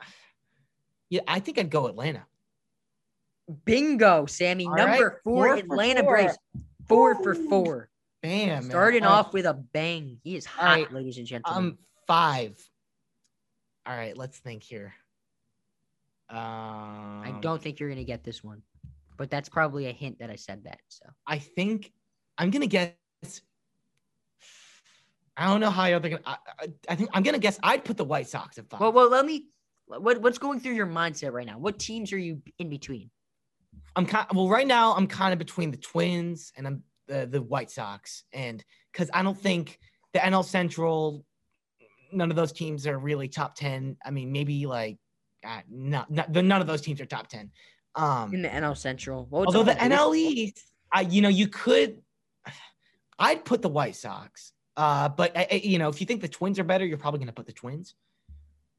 yeah, I think I'd go Atlanta. Bingo, Sammy. All Number right, four, four Atlanta four. Braves. Four for four. Bam. Starting right, off with a bang. He is hot, right, ladies and gentlemen. um five. All right, let's think here. Um, I don't think you're gonna get this one, but that's probably a hint that I said that. So I think I'm gonna guess. I don't know how you're gonna. I, I, I think I'm gonna guess. I'd put the White Sox at five. well, well, let me. What what's going through your mindset right now? What teams are you in between? I'm kind well right now. I'm kind of between the Twins and I'm the the White Sox, and because I don't think the NL Central, none of those teams are really top ten. I mean, maybe like, uh, not, not none of those teams are top ten. Um, In the NL Central. Although the. NL East, I you know you could, I'd put the White Sox. Uh, but uh, uh, you know if you think the Twins are better, you're probably gonna put the Twins.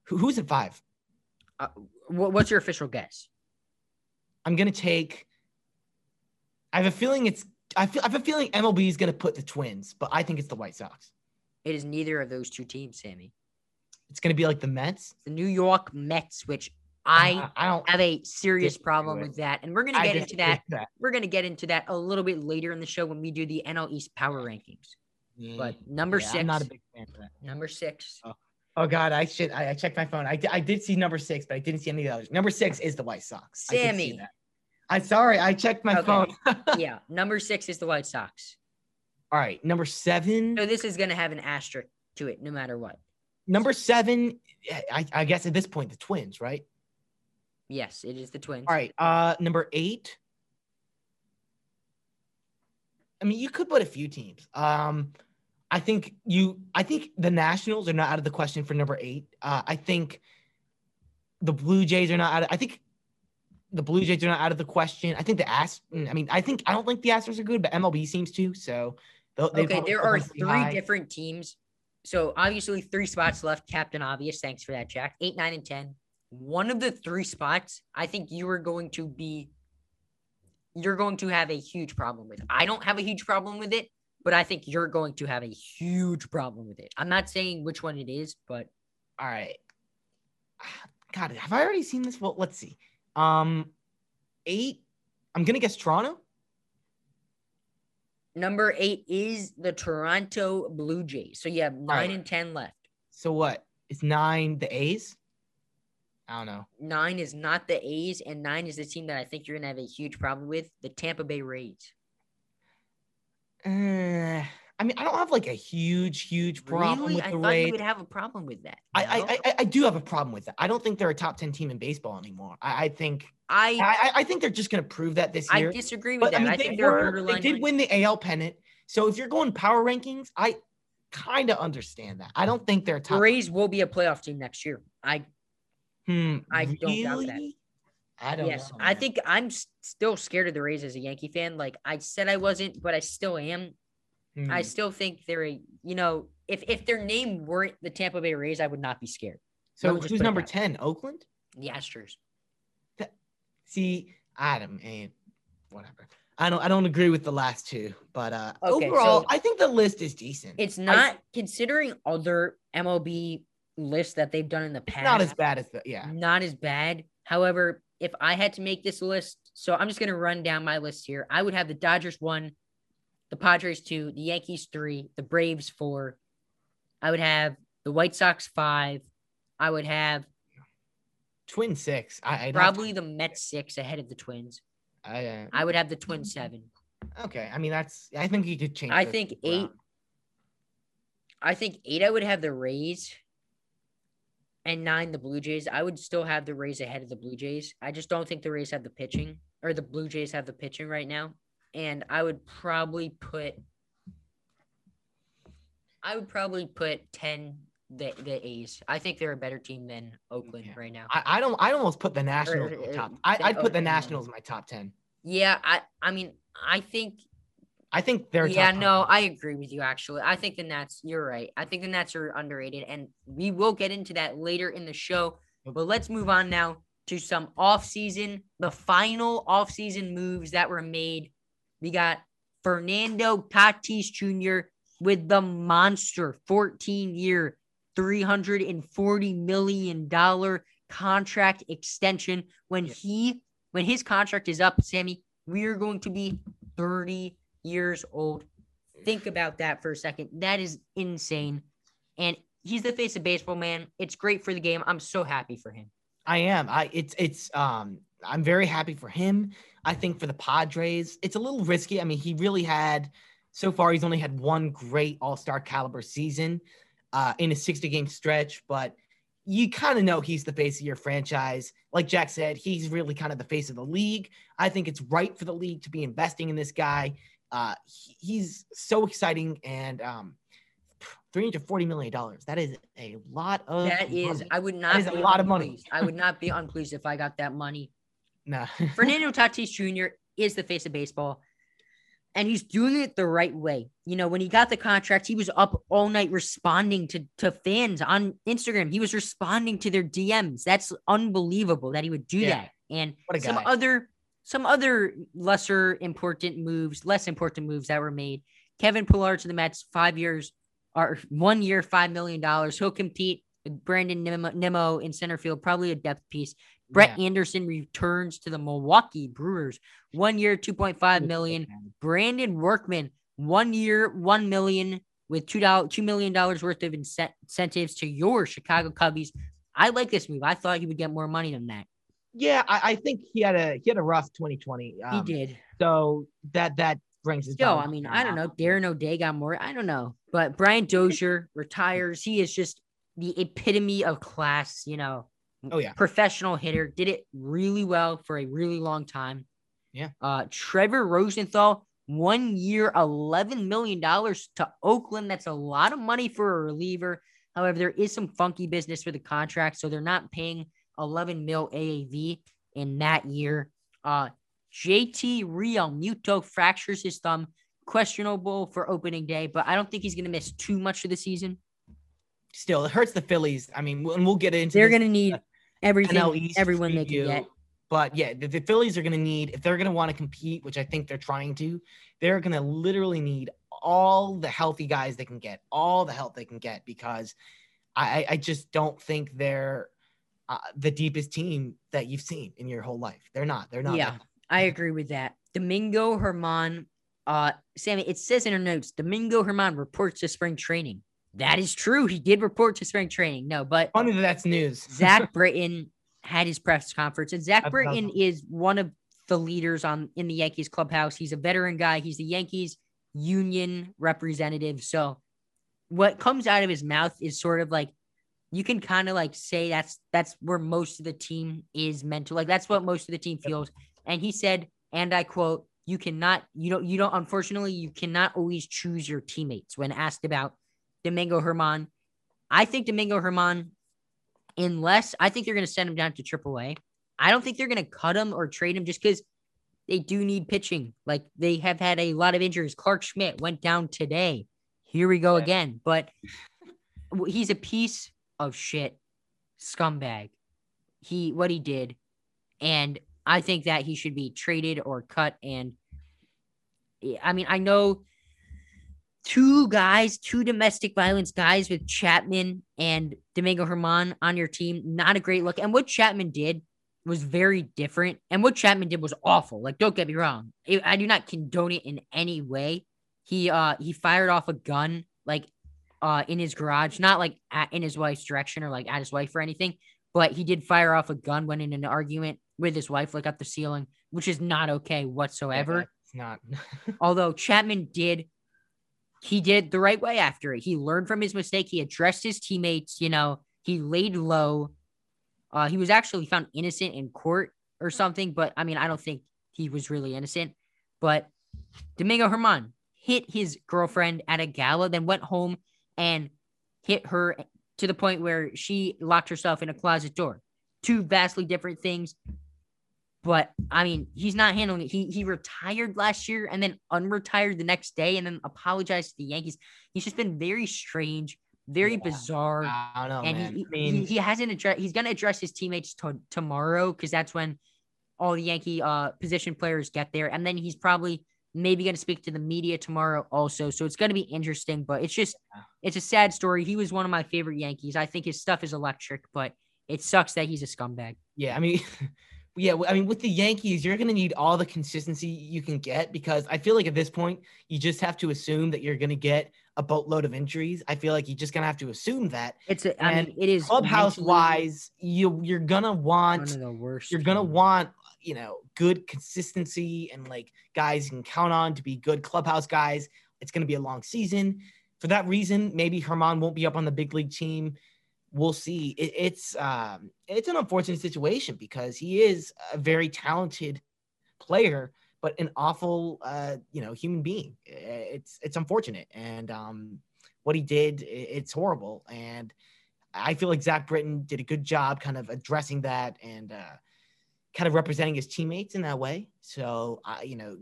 Who, who's at five? What- what's your official guess? I'm gonna take. I have a feeling it's. I feel. I have a feeling MLB is gonna put the Twins, but I think it's the White Sox. It is neither of those two teams, Sammy. It's gonna be like the Mets. The New York Mets, which I I don't. have a serious problem with. with that, and we're gonna get into that. that. We're gonna get into that a little bit later in the show when we do the NL East power rankings. But number Yeah, six, I'm not a big fan of that. number six. Oh God, I should. I, I checked my phone. I, I did see number six, but I didn't see any of the others. Number six is the White Sox. I Sammy. I'm sorry. I checked my Okay. phone. yeah, number six is the White Sox. All right, number seven. So this is gonna have an asterisk to it, no matter what. Number seven. I, I guess at this point the Twins, right? Yes, it is the Twins. All right. Uh, number eight. I mean, you could put a few teams. Um, I think you. I think the Nationals are not out of the question for number eight. Uh, I think the Blue Jays are not out. Of, I think the Blue Jays are not out of the question. I think the Ast. I mean, I think I don't think the Astros are good, but MLB seems to. So Okay, there are three high. different teams. So obviously three spots left. Captain Obvious. Thanks for that, Jack. Eight, nine, and ten. One of the three spots, I think you are going to be you're going to have a huge problem with. I don't have a huge problem with it, but I think you're going to have a huge problem with it. I'm not saying which one it is, but All right. God, have I already seen this? Well, let's see. Um, eight. I'm gonna guess Toronto. number eight is the Toronto Blue Jays. So you have nine right. and ten left. So what? Is nine the A's? I don't know. Nine is not the A's, and nine is the team that I think you're gonna have a huge problem with, the Tampa Bay Rays. Uh, I mean, I don't have like a huge, huge problem Really? with I the thought Rays. you would have a problem with that. I? I, I, I do have a problem with that. I don't think they're a top ten team in baseball anymore. I, I think I, I, I think they're just going to prove that this year. I disagree with But that. I, mean, they think they're a were they did win the AL pennant. So if you're going power rankings, I kind of understand that. I don't think they're a The top. Rays will be a playoff team next year. I Hmm, I don't doubt that. I don't yes, know. I think I'm still scared of the Rays as a Yankee fan. Like I said, I wasn't, but I still am. I Hmm. still think they're a. You know, if if their name weren't the Tampa Bay Rays, I would not be scared. So who's number ten? Oakland. The Astros. See, Adam and whatever. I don't I don't agree with the last two, but uh Okay, overall, so- I think the list is decent. It's not considering other MLB lists that they've done in the past. not as bad as the yeah. not as bad. However, if I had to make this list, so I'm just going to run down my list here. I would have the Dodgers one, the Padres two, the Yankees three, the Braves four. I would have the White Sox five. I would have Twin six. I I'd probably to- the Mets six ahead of the Twins. I, uh, I would have the Twins seven. okay. I mean that's I think you could change. I think eight. around. I think eight, I would have the Rays. And nine, the Blue Jays. I would still have the Rays ahead of the Blue Jays. I just don't think the Rays have the pitching, or the Blue Jays have the pitching right now. And I would probably put, I would probably put ten the the A's. I think they're a better team than Oakland Yeah. right now. I, I don't I almost put the Nationals in uh, top. I, I'd put the Nationals in my top ten. yeah, I I mean I think I think they're yeah, no, 10. I agree with you. Actually, I think the Mets. You're right. I think the Mets are underrated, and we will get into that later in the show. But let's move on now to some off-season, the final off-season moves that were made. We got Fernando Tatis Jr. with the monster 14-year, 340 million dollar contract extension. When he, when his contract is up, Sammy, we are going to be 30 years old. Think about that for a second. That is insane. And he's the face of baseball, man. It's great for the game. I'm so happy for him. I am. I it's it's um I'm very happy for him. I think for the Padres, it's a little risky. I mean, he really had so far he's only had one great all-star caliber season uh in a 60 game stretch, but you kind of know he's the face of your franchise. Like Jack said, he's really kind of the face of the league. I think it's right for the league to be investing in this guy. Uh he- he's so exciting and um 340 million dollars. That is a lot of That is, money. I would not is a be lot of money. unpleased. I would not be unpleased if I got that money. Nah. Fernando Tatis Jr. is the face of baseball, and he's doing it the right way. You know, when he got the contract, he was up all night responding to, to fans on Instagram. He was responding to their DMs. That's unbelievable that he would do Yeah. that. And some other some other lesser important moves, less important moves that were made. Kevin Pillar to the Mets, five years or one year, five million dollars. He'll compete with Brandon Nimmo in center field, probably a depth piece. Brett Yeah. Anderson returns to the Milwaukee Brewers. One year, 2.5 million. Brandon Workman, one year, one million with two dollars, two million dollars worth of incentives to your Chicago Cubbies. I like this move. I thought he would get more money than that. Yeah, I, I think he had a he had a rough 2020. He um, did. So that that brings his. Yo, I mean. I don't know. Darren O'Day got more. I don't know. But Brian Dozier retires. He is just the epitome of class, you know. Oh, yeah. Professional hitter. Did it really well for a really long time. Yeah. Uh Trevor Rosenthal, one year, eleven million dollars to Oakland. That's a lot of money for a reliever. However, there is some funky business with the contract, so they're not paying 11 mil AAV in that year. Uh, JT Realmuto fractures his thumb, questionable for opening day, but I don't think he's going to miss too much of the season. Still, it hurts the Phillies. I mean, and we'll get into. They're going to need everything, East everyone they can get. But yeah, the, the Phillies are going to need if they're going to want to compete, which I think they're trying to. They're going to literally need all the healthy guys they can get, all the help they can get, because I- I just don't think they're uh, the deepest team that you've seen in your whole life. They're not. They're not. Yeah, I agree with that. Domingo Germán, uh, Sammy, it says in her notes, Domingo Germán reports to spring training. That is true. He did report to spring training. No, but funny that that's news. Zach Britton had his press conference, and Zach Britton is one of the leaders on in the Yankees clubhouse. He's a veteran guy. He's the Yankees union representative. So what comes out of his mouth is sort of like you can kind of like say that's that's where most of the team is mental. Like that's what most of the team feels. And he said, and I quote, you cannot, you don't, you don't, unfortunately, you cannot always choose your teammates when asked about Domingo Germán. I think Domingo Germán, unless I think they're going to send him down to AAA, I don't think they're going to cut him or trade him just because they do need pitching. Like they have had a lot of injuries. Clarke Schmidt went down today. Here we go yeah. again. But he's a piece of shit scumbag. He what he did, and I think that he should be traded or cut. And I mean, I know two guys, two domestic violence guys with Chapman and Domingo Germán on your team. Not a great look. And what Chapman did was very different. And what Chapman did was awful. Like, don't get me wrong. I do not condone it in any way. He uh he fired off a gun like uh in his garage, not like at, in his wife's direction or like at his wife or anything, but he did fire off a gun when in an argument with his wife, like up the ceiling, which is not okay whatsoever. Yeah, it's not. Although Chapman did he did the right way after it. He learned from his mistake. He addressed his teammates. You know, he laid low. Uh, he was actually found innocent in court or something, but I mean, I don't think he was really innocent. But Domingo Germán hit his girlfriend at a gala, then went home and hit her to the point where she locked herself in a closet door. Two vastly different things. But I mean, he's not handling it. He he retired last year and then unretired the next day and then apologized to the Yankees. He's just been very strange, very yeah, bizarre. I don't know, and man. He, I mean, he, he hasn't addressed. He's gonna address his teammates to, tomorrow because that's when all the Yankee uh position players get there, and then he's probably maybe going to speak to the media tomorrow also. So it's going to be interesting, but it's just, it's a sad story. He was one of my favorite Yankees. I think his stuff is electric, but it sucks that he's a scumbag. Yeah. I mean, yeah, I mean, with the Yankees, you're going to need all the consistency you can get because I feel like at this point, you just have to assume that you're going to get a boatload of injuries. I feel like you're just going to have to assume that. It's, a, I mean, it is clubhouse wise, you you're going to want, one of the worst. You're going to want, you know, good consistency and like guys you can count on to be good clubhouse guys. It's going to be a long season. For that reason, maybe Germán won't be up on the big league team we'll see. It, it's um, it's an unfortunate situation because he is a very talented player, but an awful uh, you know human being. It's it's unfortunate, and um, what he did, it's horrible. And I feel like Zach Britton did a good job, kind of addressing that and uh, kind of representing his teammates in that way. So uh, you know,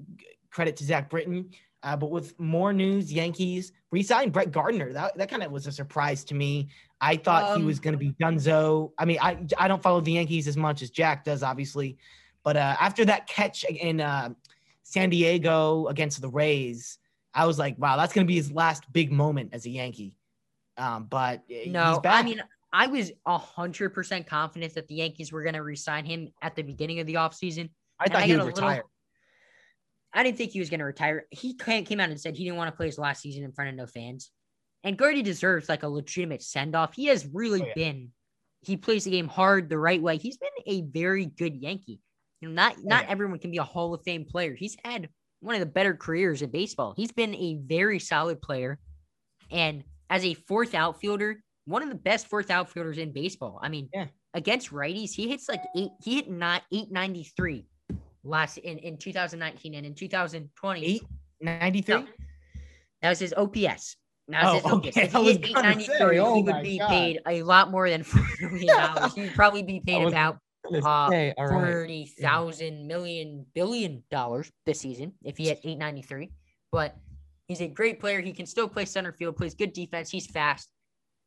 credit to Zach Britton. Uh, but with more news, Yankees re-signed Brett Gardner. That, that kind of was a surprise to me. I thought um, he was going to be Dunzo. I mean, I I don't follow the Yankees as much as Jack does, obviously, but uh, after that catch in uh, San Diego against the Rays, I was like, wow, that's going to be his last big moment as a Yankee. Um, but no, I mean, I was hundred percent confident that the Yankees were going to resign him at the beginning of the offseason. I thought I he would retire. Little, I didn't think he was going to retire. He came out and said he didn't want to play his last season in front of no fans. And Gardy deserves like a legitimate send off. He has really oh, yeah. been, he plays the game hard the right way. He's been a very good Yankee. You know, not oh, not yeah. everyone can be a Hall of Fame player. He's had one of the better careers in baseball. He's been a very solid player. And as a fourth outfielder, one of the best fourth outfielders in baseball. I mean, yeah. against righties, he hits like eight, he hit not 893 last in, in 2019 and in 2020. 893? No, that was his OPS. Now, oh, okay. if he hit 893, oh he would be God. paid a lot more than $4 million. he would probably be paid about uh, say, right. 40,000 million billion dollars this season if he had 893. But he's a great player. He can still play center field, plays good defense. He's fast.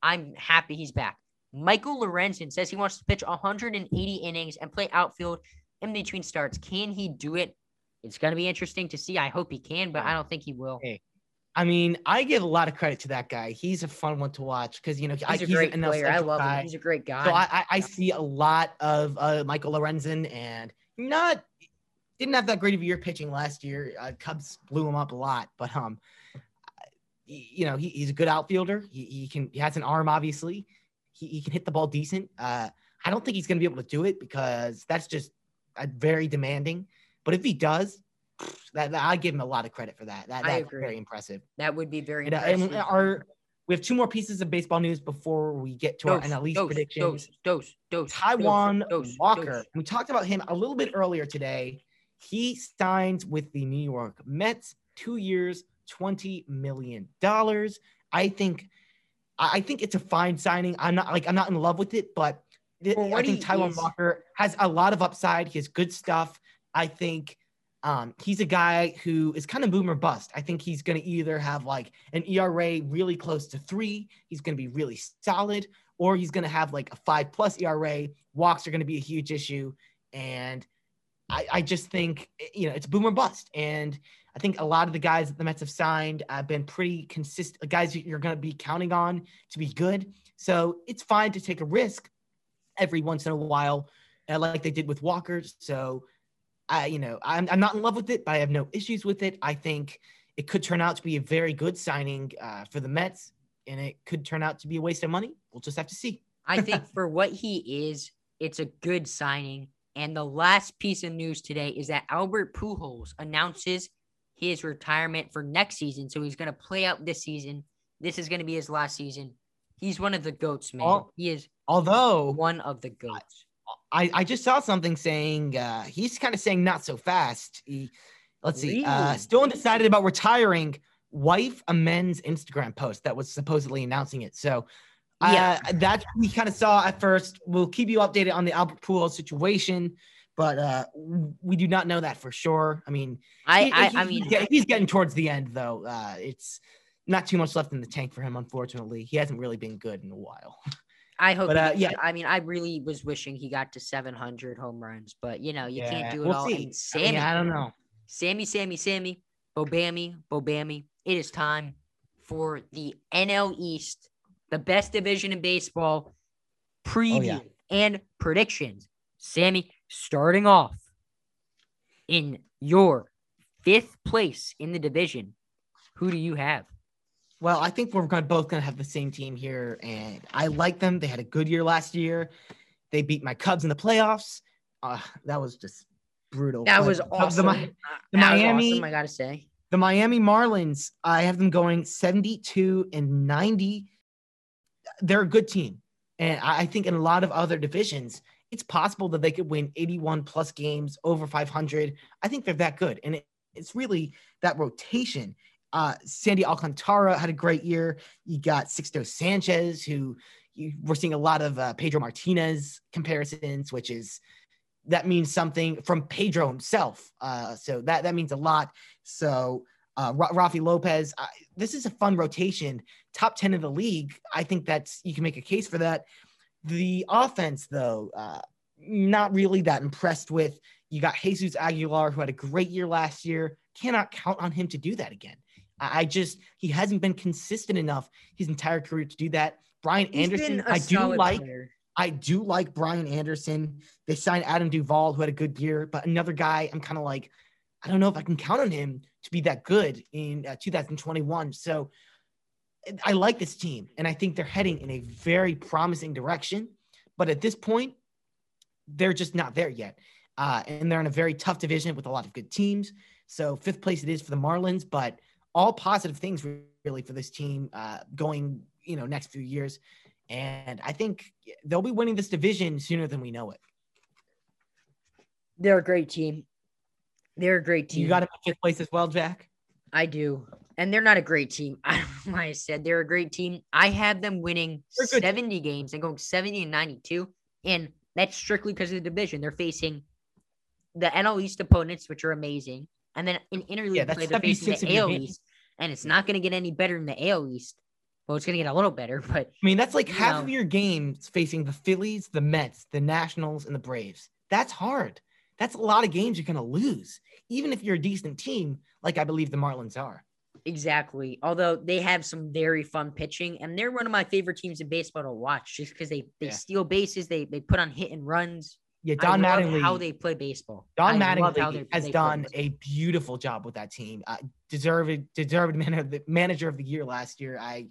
I'm happy he's back. Michael Lorenzen says he wants to pitch 180 innings and play outfield in between starts. Can he do it? It's going to be interesting to see. I hope he can, but I don't think he will. Hey, I mean, I give a lot of credit to that guy. He's a fun one to watch because you know he's a great he's player. I love guy. him. He's a great guy. So I, I, I see a lot of uh, Michael Lorenzen, and not didn't have that great of a year pitching last year. Uh, Cubs blew him up a lot, but um, you know, he, he's a good outfielder. He, he can he has an arm, obviously. He, he can hit the ball decent. Uh, I don't think he's going to be able to do it because that's just uh, very demanding. But if he does, that, that I give him a lot of credit for that. That that's very impressive. That would be very and, uh, and our we have two more pieces of baseball news before we get to dose, our NL East dose, predictions. Dose, dose, dose. Taijuan dose, Walker. We talked about him a little bit earlier today. He signs with the New York Mets, two years, twenty million dollars. I think, I think it's a fine signing. I'm not like I'm not in love with it, but well, I think Taijuan is... Walker has a lot of upside. He has good stuff. I think um, he's a guy who is kind of boom or bust. I think he's going to either have like an ERA really close to three, he's going to be really solid, or he's going to have like a five plus ERA. Walks are going to be a huge issue. And I, I just think, you know, it's boom or bust. And I think a lot of the guys that the Mets have signed have been pretty consistent, guys you're going to be counting on to be good. So it's fine to take a risk every once in a while, uh, like they did with Walker. So I, you know, I'm, I'm not in love with it, but I have no issues with it. I think it could turn out to be a very good signing uh, for the Mets, and it could turn out to be a waste of money. We'll just have to see. I think for what he is, it's a good signing. And the last piece of news today is that Albert Pujols announces his retirement for next season. So he's going to play out this season. This is going to be his last season. He's one of the goats, man. All, he is although one of the goats. I, I just saw something saying uh, he's kind of saying not so fast. He, let's see, uh, still undecided about retiring. Wife amends Instagram post that was supposedly announcing it. So uh, yeah, that's we kind of saw at first. We'll keep you updated on the Albert Pujols situation, but uh, we do not know that for sure. I mean, I he, I, he, I mean, he's, he's getting towards the end though. Uh, it's not too much left in the tank for him, unfortunately. He hasn't really been good in a while. I hope. But, uh, yeah, I mean, I really was wishing he got to 700 home runs, but you know, you yeah, can't do it we'll all. See. Sammy, I, mean, I don't know. Sammy, Sammy, Sammy, Bobammy, Bobammy. It is time for the NL East, the best division in baseball, preview oh, yeah. and predictions. Sammy, starting off in your fifth place in the division, who do you have? Well, I think we're gonna, both going to have the same team here, and I like them. They had a good year last year. They beat my Cubs in the playoffs. Uh, that was just brutal. That but was awesome. The, the Miami, awesome, I gotta say, the Miami Marlins. I have them going seventy-two and ninety. They're a good team, and I think in a lot of other divisions, it's possible that they could win eighty-one plus games over five hundred. I think they're that good, and it, it's really that rotation uh, Sandy Alcantara had a great year. You got Sixto Sanchez, who you, we're seeing a lot of uh, Pedro Martinez comparisons, which is that means something from Pedro himself. Uh, so that that means a lot. So uh, Rafi Lopez, uh, this is a fun rotation. Top ten in the league. I think that's you can make a case for that. The offense, though, uh, not really that impressed with. You got Jesus Aguilar, who had a great year last year. Cannot count on him to do that again. I just he hasn't been consistent enough his entire career to do that. Brian He's Anderson, I do like. Player. I do like Brian Anderson. They signed Adam Duvall, who had a good year, but another guy, I'm kind of like, I don't know if I can count on him to be that good in uh, 2021. So I like this team, and I think they're heading in a very promising direction. But at this point, they're just not there yet. Uh, and they're in a very tough division with a lot of good teams. So fifth place it is for the Marlins, but all positive things really for this team uh, going, you know, next few years. And I think they'll be winning this division sooner than we know it. They're a great team. They're a great team. You got them in fifth place as well, Jack. I do. And they're not a great team. I don't know why I said they're a great team. I have them winning 70 games and going 70 and 92. And that's strictly because of the division. They're facing the NL East opponents, which are amazing. And then in interleague yeah, play, they're facing the AL East, and it's not going to get any better in the AL East. Well, it's going to get a little better, but I mean, that's like half know. of your games facing the Phillies, the Mets, the Nationals, and the Braves. That's hard. That's a lot of games you're going to lose, even if you're a decent team, like I believe the Marlins are. Exactly. Although they have some very fun pitching, and they're one of my favorite teams in baseball to watch, just because they they yeah. steal bases, they they put on hit and runs. Yeah, Don I Mattingly. how they play baseball. Don I Mattingly has done a beautiful job with that team. Uh, deserved deserved man of the manager of the year last year. I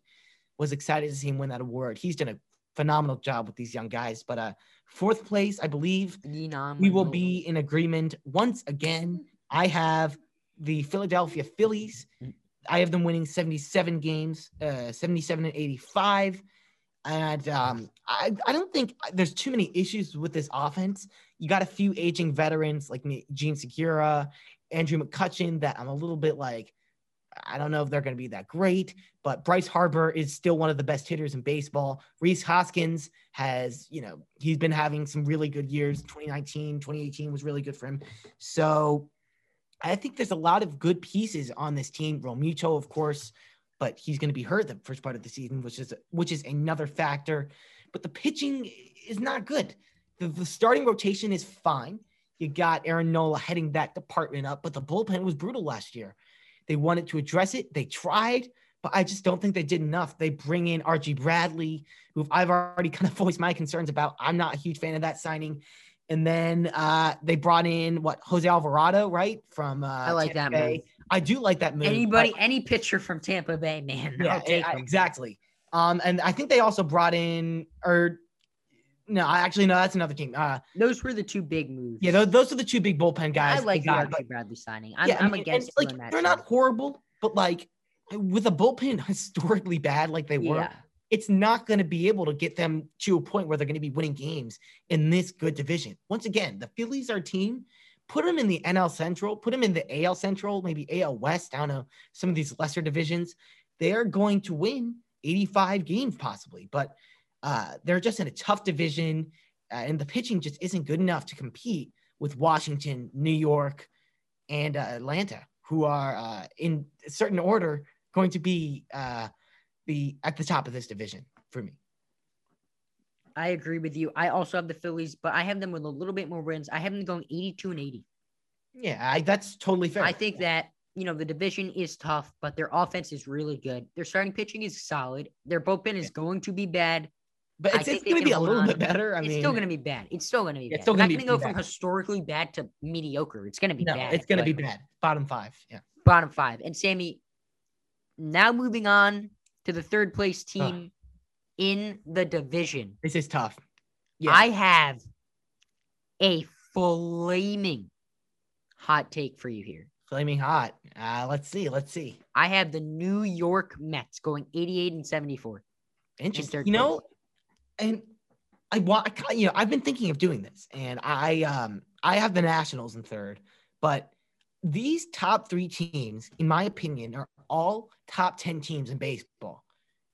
was excited to see him win that award. He's done a phenomenal job with these young guys. But uh, fourth place, I believe Yenon we will be in agreement once again. I have the Philadelphia Phillies. I have them winning 77 games, uh, 77 and 85. And um, I, I don't think there's too many issues with this offense. You got a few aging veterans like Jean Segura, Andrew McCutchen, that I'm a little bit like, I don't know if they're going to be that great, but Bryce Harper is still one of the best hitters in baseball. Rhys Hoskins has, you know, he's been having some really good years. 2019, 2018 was really good for him. So I think there's a lot of good pieces on this team. Realmuto, of course, but he's going to be hurt the first part of the season, which is which is another factor. But the pitching is not good. The, the starting rotation is fine. You got Aaron Nola heading that department up, but the bullpen was brutal last year. They wanted to address it. They tried, but I just don't think they did enough. They bring in Archie Bradley, who I've already kind of voiced my concerns about. I'm not a huge fan of that signing. And then uh, they brought in what Jose Alvarado, right? From uh, I like Tampa that Bay. move. I do like that move. Anybody, but- any pitcher from Tampa Bay, man, yeah, I'll take I- exactly. Um, and I think they also brought in, or no, I actually no, that's another team. Uh, Those were the two big moves. yeah, those, those are the two big bullpen guys. I like the got, but- Bradley signing. I'm, yeah, I'm against and, like that. they're not horrible, but like with a bullpen historically bad like they were, Yeah. It's not going to be able to get them to a point where they're going to be winning games in this good division. Once again, the Phillies are team. Put them in the NL Central, put them in the AL Central, maybe AL West. I don't know some of these lesser divisions. They're going to win 85 games possibly, but uh, they're just in a tough division, uh, and the pitching just isn't good enough to compete with Washington, New York, and uh, Atlanta, who are uh, in a certain order going to be the at the top of this division for me. I agree with you. I also have the Phillies, but I have them with a little bit more wins. I have them going 82 and 80. Yeah, I, that's totally fair. I think that, you know, the division is tough, but their offense is really good. Their starting pitching is solid. Their bullpen is going to be bad. but it's, it's going to be a little on. bit better. I mean it's mean, still going to be bad. It's still going to be It's bad. still It's not going to go bad. from historically bad to mediocre. It's going to be no, bad. it's going to be bad. Bottom five. Yeah. Bottom five. And Sammy, now moving on to the third place team in the division. This is tough. Yeah. I have a flaming hot take for you here. Flaming hot. Uh, let's see. Let's see. I have the New York Mets going 88 and 74. Interesting. You know, and I want, I, you know, I've been thinking of doing this, and I, um, I have the Nationals in third, but these top three teams, in my opinion, are all top 10 teams in baseball.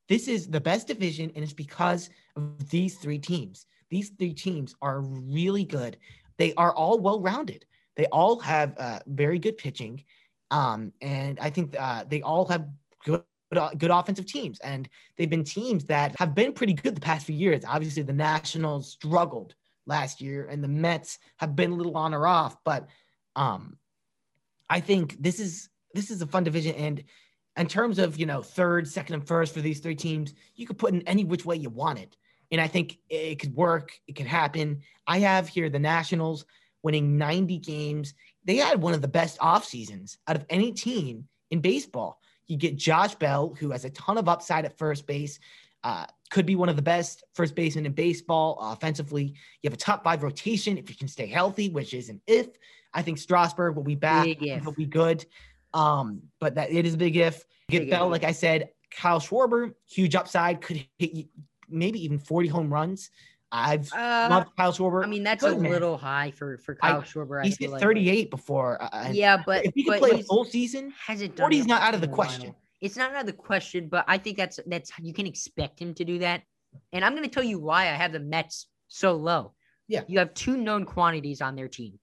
This is the best division, and it's because of these three teams. These three teams are really good. They are all well rounded. They all have uh, very good pitching, um, and I think uh, they all have good good offensive teams. And they've been teams that have been pretty good the past few years. Obviously, the Nationals struggled last year, and the Mets have been a little on or off. But um, I think this is this is a fun division, and in terms of you know third, second, and first for these three teams, you could put in any which way you want it, and I think it could work. It could happen. I have here the Nationals winning 90 games. They had one of the best off seasons out of any team in baseball. You get Josh Bell, who has a ton of upside at first base, uh, could be one of the best first basemen in baseball offensively. You have a top five rotation if you can stay healthy, which is an if. I think Strasburg will be back. He'll be good. Um, but that it is a big if. Get Big Bell, if. like I said, Kyle Schwarber, huge upside, could hit maybe even 40 home runs. I've Uh, loved Kyle Schwarber. I mean, that's Good a man. little high for for I- Kyle Schwarber. I He's hit like. 38 before. uh, Yeah, but if he but play a full season, hasn't done 40 not out of the question. while. It's not out of the question, but I think that's that's you can expect him to do that. And I'm going to tell you why I have the Mets so low. Yeah. You have two known quantities on their team.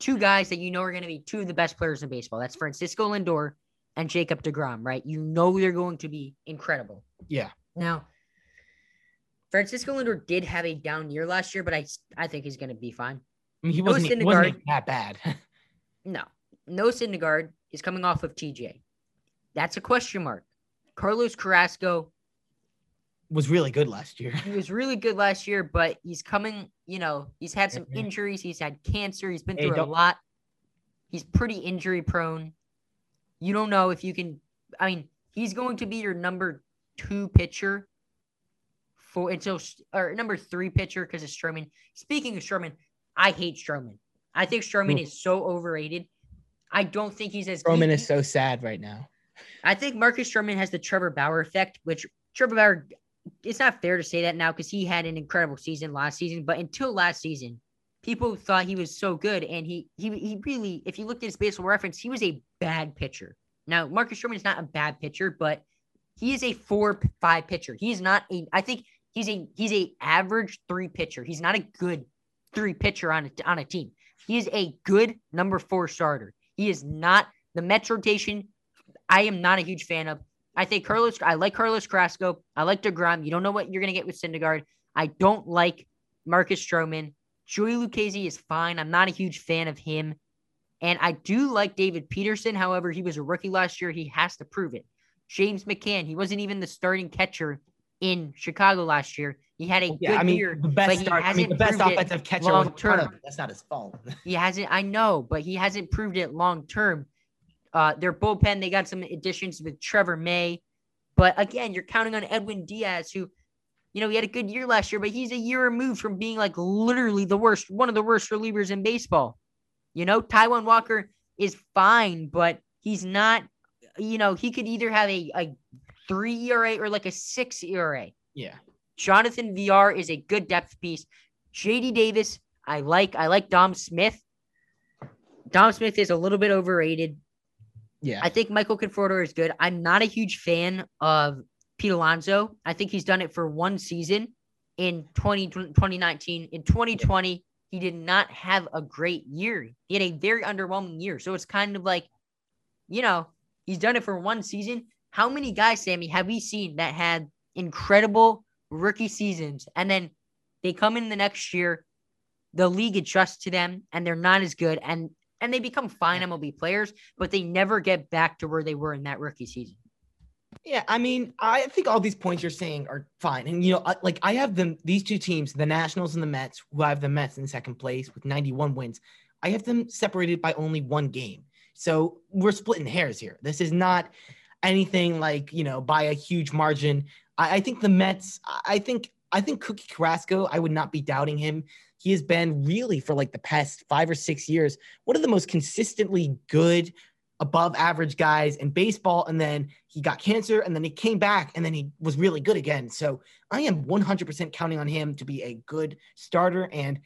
Two guys that you know are going to be two of the best players in baseball. That's Francisco Lindor and Jacob DeGrom, right? You know they're going to be incredible. Yeah. Now, Francisco Lindor did have a down year last year, but I I think he's going to be fine. I mean, he wasn't, he wasn't that bad. No, no Syndergaard is coming off of TJ. That's a question mark. Carlos Carrasco, was really good last year. He was really good last year, but he's coming, you know, he's had some injuries, he's had cancer, he's been Hey, through a lot. He's pretty injury prone. You don't know if you can I mean, he's going to be your number 2 pitcher for until or number 3 pitcher cuz of Stroman. Speaking of Stroman, I hate Stroman. I think Stroman is so overrated. I don't think he's as Roman he- is so sad right now. I think Marcus Stroman has the Trevor Bauer effect, which Trevor Bauer, it's not fair to say that now because he had an incredible season last season. But until last season, people thought he was so good, and he he he really, if you looked at his baseball reference, he was a bad pitcher. Now Marcus Stroman is not a bad pitcher, but he is a four five pitcher. He's not a. I think he's a he's a average three pitcher. He's not a good three pitcher on a, on a team. He is a good number four starter. He is not the Mets rotation. I am not a huge fan of. I think Carlos. I like Carlos Carrasco. I like Degrom. You don't know what you're gonna get with Syndergaard. I don't like Marcus Stroman. Joey Lucchesi is fine. I'm not a huge fan of him, and I do like David Peterson. However, he was a rookie last year. He has to prove it. James McCann. He wasn't even the starting catcher in Chicago last year. He had a Yeah, good I mean year. the but best he start, I mean hasn't the best offensive catcher front long-term. That's not his fault. He hasn't. I know, but he hasn't proved it long term. Uh, their bullpen, they got some additions with Trevor May, but again, you're counting on Edwin Diaz, who, you know, he had a good year last year, but he's a year removed from being like literally the worst, one of the worst relievers in baseball. You know, Taijuan Walker is fine, but he's not. You know, he could either have a a three ERA or like a six ERA. yeah. Jonathan Villar is a good depth piece. JD Davis, I like. I like Dom Smith. Dom Smith is a little bit overrated. Yeah. I think Michael Conforto is good. I'm not a huge fan of Pete Alonso. I think he's done it for one season in 20, 2019. In 2020, he did not have a great year. He had a very underwhelming year. So it's kind of like, you know, he's done it for one season. How many guys, Sammy, have we seen that had incredible rookie seasons and then they come in the next year, the league adjusts to them and they're not as good and and they become fine MLB players, but they never get back to where they were in that rookie season. Yeah, I mean, I think all these points you're saying are fine. And you know, like I have them these two teams, the Nationals and the Mets, who have the Mets in second place with 91 wins. I have them separated by only one game. So we're splitting hairs here. This is not anything like, you know, by a huge margin. I, I think the Mets, I- I think I think Cookie Carrasco, I would not be doubting him. He has been really for like the past five or six years, one of the most consistently good above average guys in baseball. And then he got cancer and then he came back and then he was really good again. So I am 100% counting on him to be a good starter. And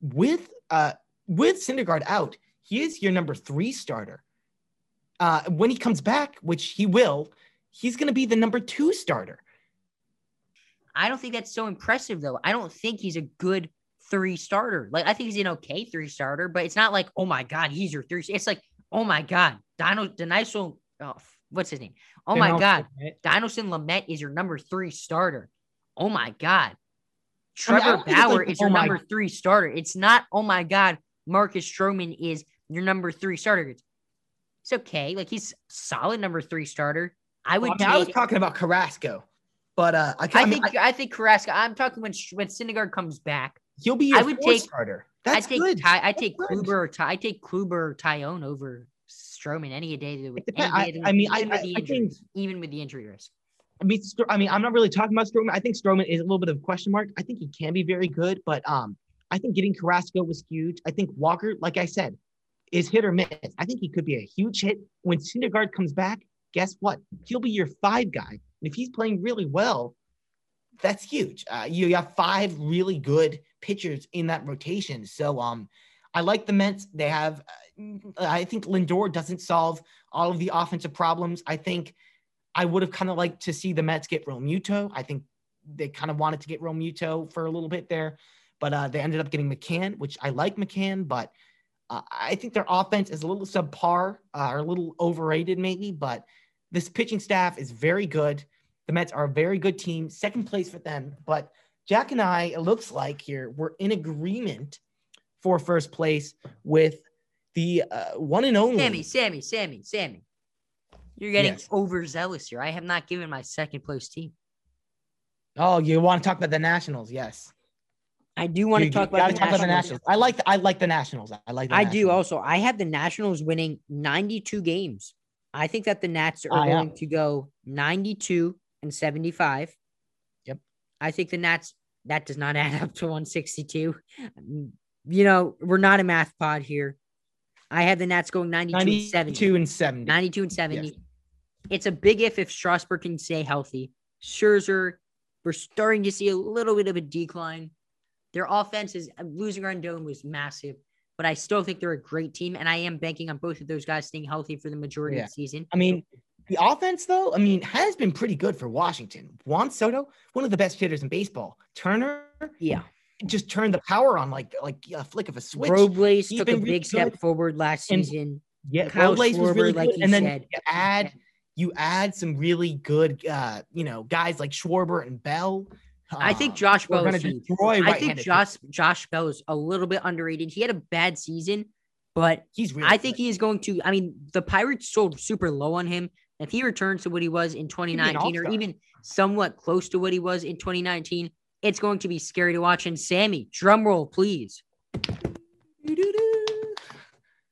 with, uh, with Syndergaard out, he is your number three starter. Uh, when he comes back, which he will, he's going to be the number two starter. I don't think that's so impressive though. I don't think he's a good three starter. Like I think he's an okay three starter, but it's not like, oh my god, he's your three. It's like, oh my god, Dino Deniso, oh, what's his name? Oh my god, Dinelson Lamet is your number three starter. Oh my god. I mean, I Trevor think it's Bauer like, is your oh my- number three starter. It's not, oh my god, Marcus Stroman is your number three starter. It's, it's okay. Like he's solid number three starter. I would Well, I, mean, I was talking about Carrasco, but uh, I, I I mean, think I, think Carrasco. I'm talking when when Syndergaard comes back. He'll be your I would take- starter. I That's take good. Ty, I take good. Kluber or Ty, I take Kluber or Tyone over Stroman any day. That, any. I- day I mean, I- even with I- the I think- even with the injury risk. I mean, I mean, I'm not really talking about Stroman. I think Stroman is a little bit of a question mark. I think he can be very good, but um, I think getting Carrasco was huge. I think Walker, like I said, is hit or miss. I think he could be a huge hit when Syndergaard comes back. Guess what? He'll be your five guy, and if he's playing really well, that's huge. Uh, you have five really good pitchers in that rotation. So um, I like the Mets. They have. Uh, I think Lindor doesn't solve all of the offensive problems. I think I would have kind of liked to see the Mets get Realmuto. I think they kind of wanted to get Realmuto for a little bit there, but uh, they ended up getting McCann, which I like McCann, but uh, I think their offense is a little subpar uh, or a little overrated, maybe. But this pitching staff is very good. The Mets are a very good team, second place for them. But Jack and I, it looks like here, we're in agreement for first place with the uh, one and only. Sammy, Sammy, Sammy, Sammy. You're getting Yes. overzealous here. I have not given my second place team. Oh, you want to talk about the Nationals? Yes. I do want You- to talk, about the, talk about the Nationals. Nationals. I like the, I like the Nationals. I like. The I do also. I have the Nationals winning 92 games. I think that the Nats are yeah. going to go 92 and 75. Yep. I think the Nats that does not add up to 162. Mm, You know, we're not a math pod here. I have the Nats going 92 and 70. 92 and 70. 92 and 70. It's a big if if Strasburg can stay healthy. Scherzer, we're starting to see a little bit of a decline. Their offense is losing Rendon was massive, but I still think they're a great team, and I am banking on both of those guys staying healthy for the majority Yeah. of the season. I mean, the offense, though, I mean, has been pretty good for Washington. Juan Soto, one of the best hitters in baseball. Turner Yeah, just turned the power on like like a flick of a switch. Robles He's took a been really big step good. forward last And- season. yeah, Kyle Robles was really like good. and then said. you add you add some really good, uh, you know, guys like Schwarber and Bell. I think Uh, Josh Bell is destroy I think Josh Josh Bell is a little bit underrated. He had a bad season, but He's really. I think good. he is going to. I mean, the Pirates sold super low on him. If he returns to what he was in 2019 or even somewhat close to what he was in 2019, it's going to be scary to watch. And Sammy, drum roll, please.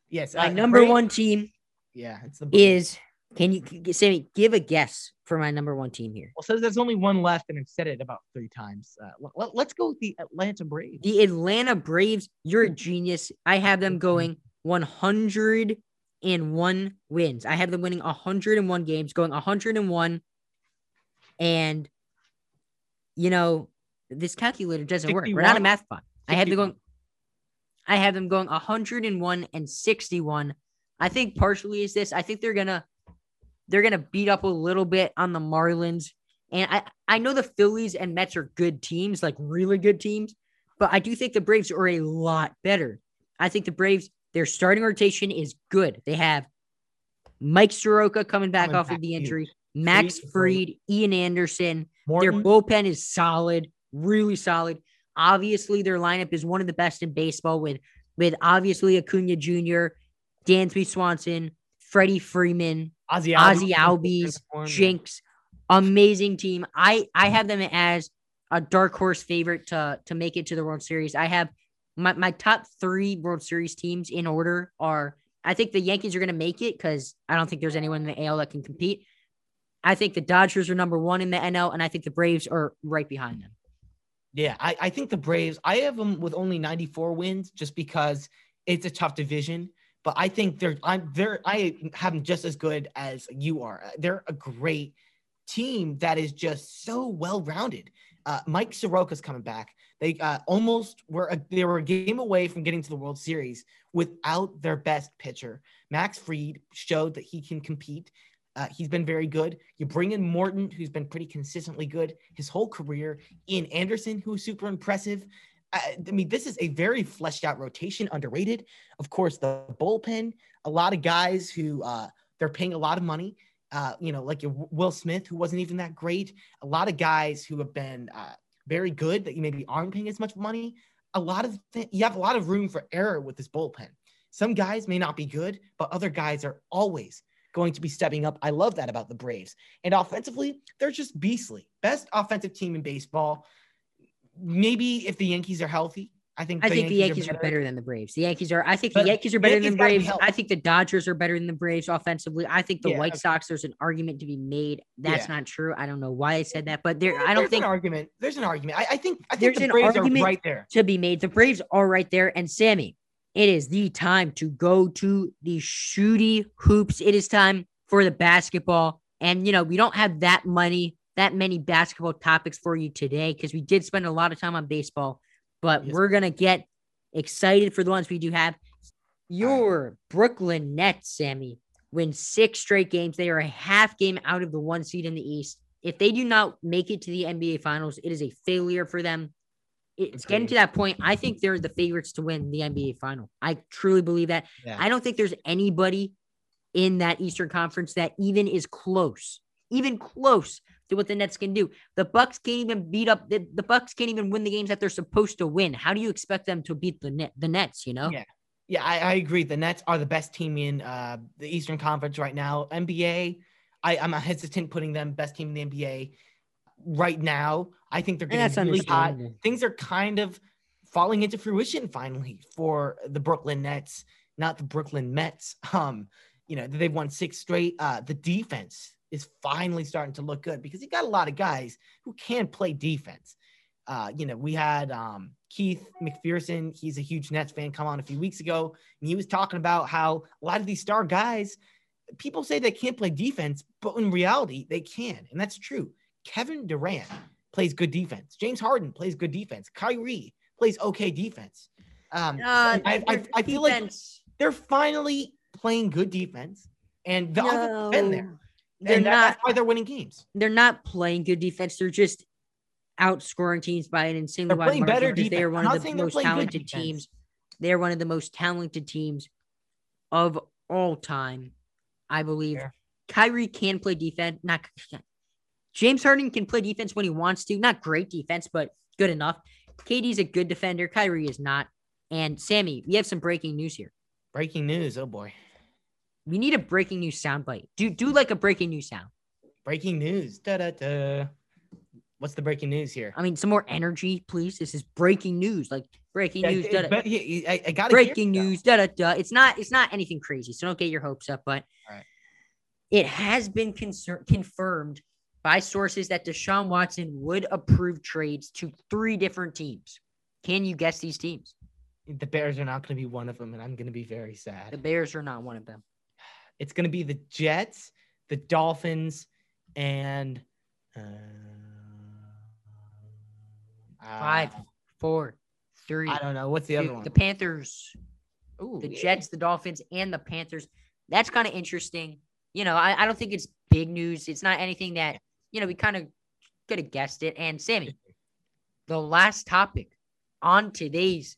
Yes, My uh, number great- one team Yeah, it's the Braves. is. Can you, Sammy, give a guess for my number one team here? Well, so there's only one left, and I've said it about three times. Uh, let, us go with the Atlanta Braves. The Atlanta Braves, you're a genius. I have them going 101 wins. I have them winning 101 games, going 101. And, you know, this calculator doesn't work. We're not a math pod. I had them going. I have them going 101 and 61. I think partially is this. I think they're gonna they're gonna beat up a little bit on the Marlins. And I, I know the Phillies and Mets are good teams, like really good teams, but I do think the Braves are a lot better. I think the Braves, their starting rotation is good. They have Mike Soroka coming back Coming off back of the injury, Max Fried, Ian Anderson. Their bullpen is solid, really solid. Obviously, their lineup is one of the best in baseball with with obviously Acuna Jr., Dansby Swanson, Freddie Freeman, Ozzie Ozzie Albies, Albies, Form, yeah. Jinx. Amazing team. I I have them as a dark horse favorite to to make it to the World Series. I have my, my top three World Series teams in order are I think the Yankees are going to make it because I don't think there's anyone in the AL that can compete. I think the Dodgers are number one in the NL, and I think the Braves are right behind them. Yeah, I, I think the Braves, I have them with only 94 wins just because it's a tough division. But I think they're I'm they're I have them just as good as you are. They're a great team that is just so well rounded. Uh, Mike Soroka's coming back. They uh, almost were a, they were a game away from getting to the World Series without their best pitcher. Max Fried showed that he can compete. Uh, he's been very good. You bring in Morton, who's been pretty consistently good his whole career. Ian Anderson, who's super impressive. I, I mean, this is a very fleshed out rotation, underrated. Of course, the bullpen, a lot of guys who uh, they're paying a lot of money. Uh, you know, like Will Smith, who wasn't even that great. A lot of guys who have been uh, very good that you maybe aren't paying as much money. A lot of th- you have a lot of room for error with this bullpen. Some guys may not be good, but other guys are always going to be stepping up. I love that about the Braves. And offensively, they're just beastly. Best offensive team in baseball. Maybe if the Yankees are healthy, I think I think the Yankees are better than the Braves. The Yankees are. I think the Yankees are better Yankees than the Braves. I think the Dodgers are better than the Braves offensively. I think the Yeah, White okay. Sox. There's an argument to be made. That's Yeah. not true. I don't know why I said that, but there. Well, I don't think there's an argument. There's an argument. I, I think I think There's the an argument- are right there. to be made. The Braves are right there. And Sammy, it is the time to go to the shooty hoops. It is time for the basketball. And you know, we don't have that money, that many basketball topics for you today because we did spend a lot of time on baseball, but Yes. we're gonna get excited for the ones we do have. Your Brooklyn Nets, Sammy, win six straight games. They are a half game out of the one seed in the East. If they do not make it to the NBA Finals, it is a failure for them. It's getting to that point. I think they're the favorites to win the NBA Final. I truly believe that. Yeah. I don't think there's anybody in that Eastern Conference that even is close, even close to what the Nets can do. The Bucks can't even beat up the, the Bucks can't even win the games that they're supposed to win. How do you expect them to beat the net the Nets? You know, Yeah. Yeah, I, I agree. The Nets are the best team in uh, the Eastern Conference right now. NBA, I, I'm hesitant putting them best team in the NBA. right now. I think they're getting really hot. Things are kind of falling into fruition finally for the Brooklyn Nets, not the Brooklyn Mets. Um, you know, they've won six straight. Uh, the defense is finally starting to look good because he got a lot of guys who can play defense. Uh, you know, we had um, Keith McPherson. He's a huge Nets fan. Come on a few weeks ago, and he was talking about how a lot of these star guys, people say they can't play defense, but in reality, they can, and that's true. Kevin Durant plays good defense. James Harden plays good defense. Kyrie plays okay defense. Um, Uh, I, I, I feel like they're finally playing good defense, and the offense has been there. They're that- not. that's why they're winning games. They're not playing good defense. They're just outscoring teams by an insanely They're wide playing margin better because They defense. are one of the most talented teams. They are one of the most talented teams of all time, I believe. Fair. Kyrie can play defense. Not James Harden can play defense when he wants to. Not great defense, but good enough. KD's a good defender. Kyrie is not. And Sammy, we have some breaking news here. Breaking news. Oh boy. We need a breaking news soundbite. Do do like a breaking news sound. Breaking news. Da da da. What's the breaking news here? I mean, some more energy, please. This is breaking news. Like breaking Yeah, news. it's da, da, bet- yeah, yeah, I, I gotta breaking it, news. Da da da. It's not. It's not anything crazy. So don't get your hopes up. But it has been confirmed by sources that Deshaun Watson would approve trades to three different teams. Can you guess these teams? The Bears are not going to be one of them, and I'm going to be very sad. The. Bears are not one of them. It's going to be the Jets, the Dolphins, and uh, Five, uh, four, three. I don't know. What's the two. other one? The Panthers, Ooh, the yeah. Jets, the Dolphins, and the Panthers. That's kind of interesting. You know, I, I don't think it's big news. It's not anything that, you know, we kind of could have guessed it. And Sammy, the last topic on today's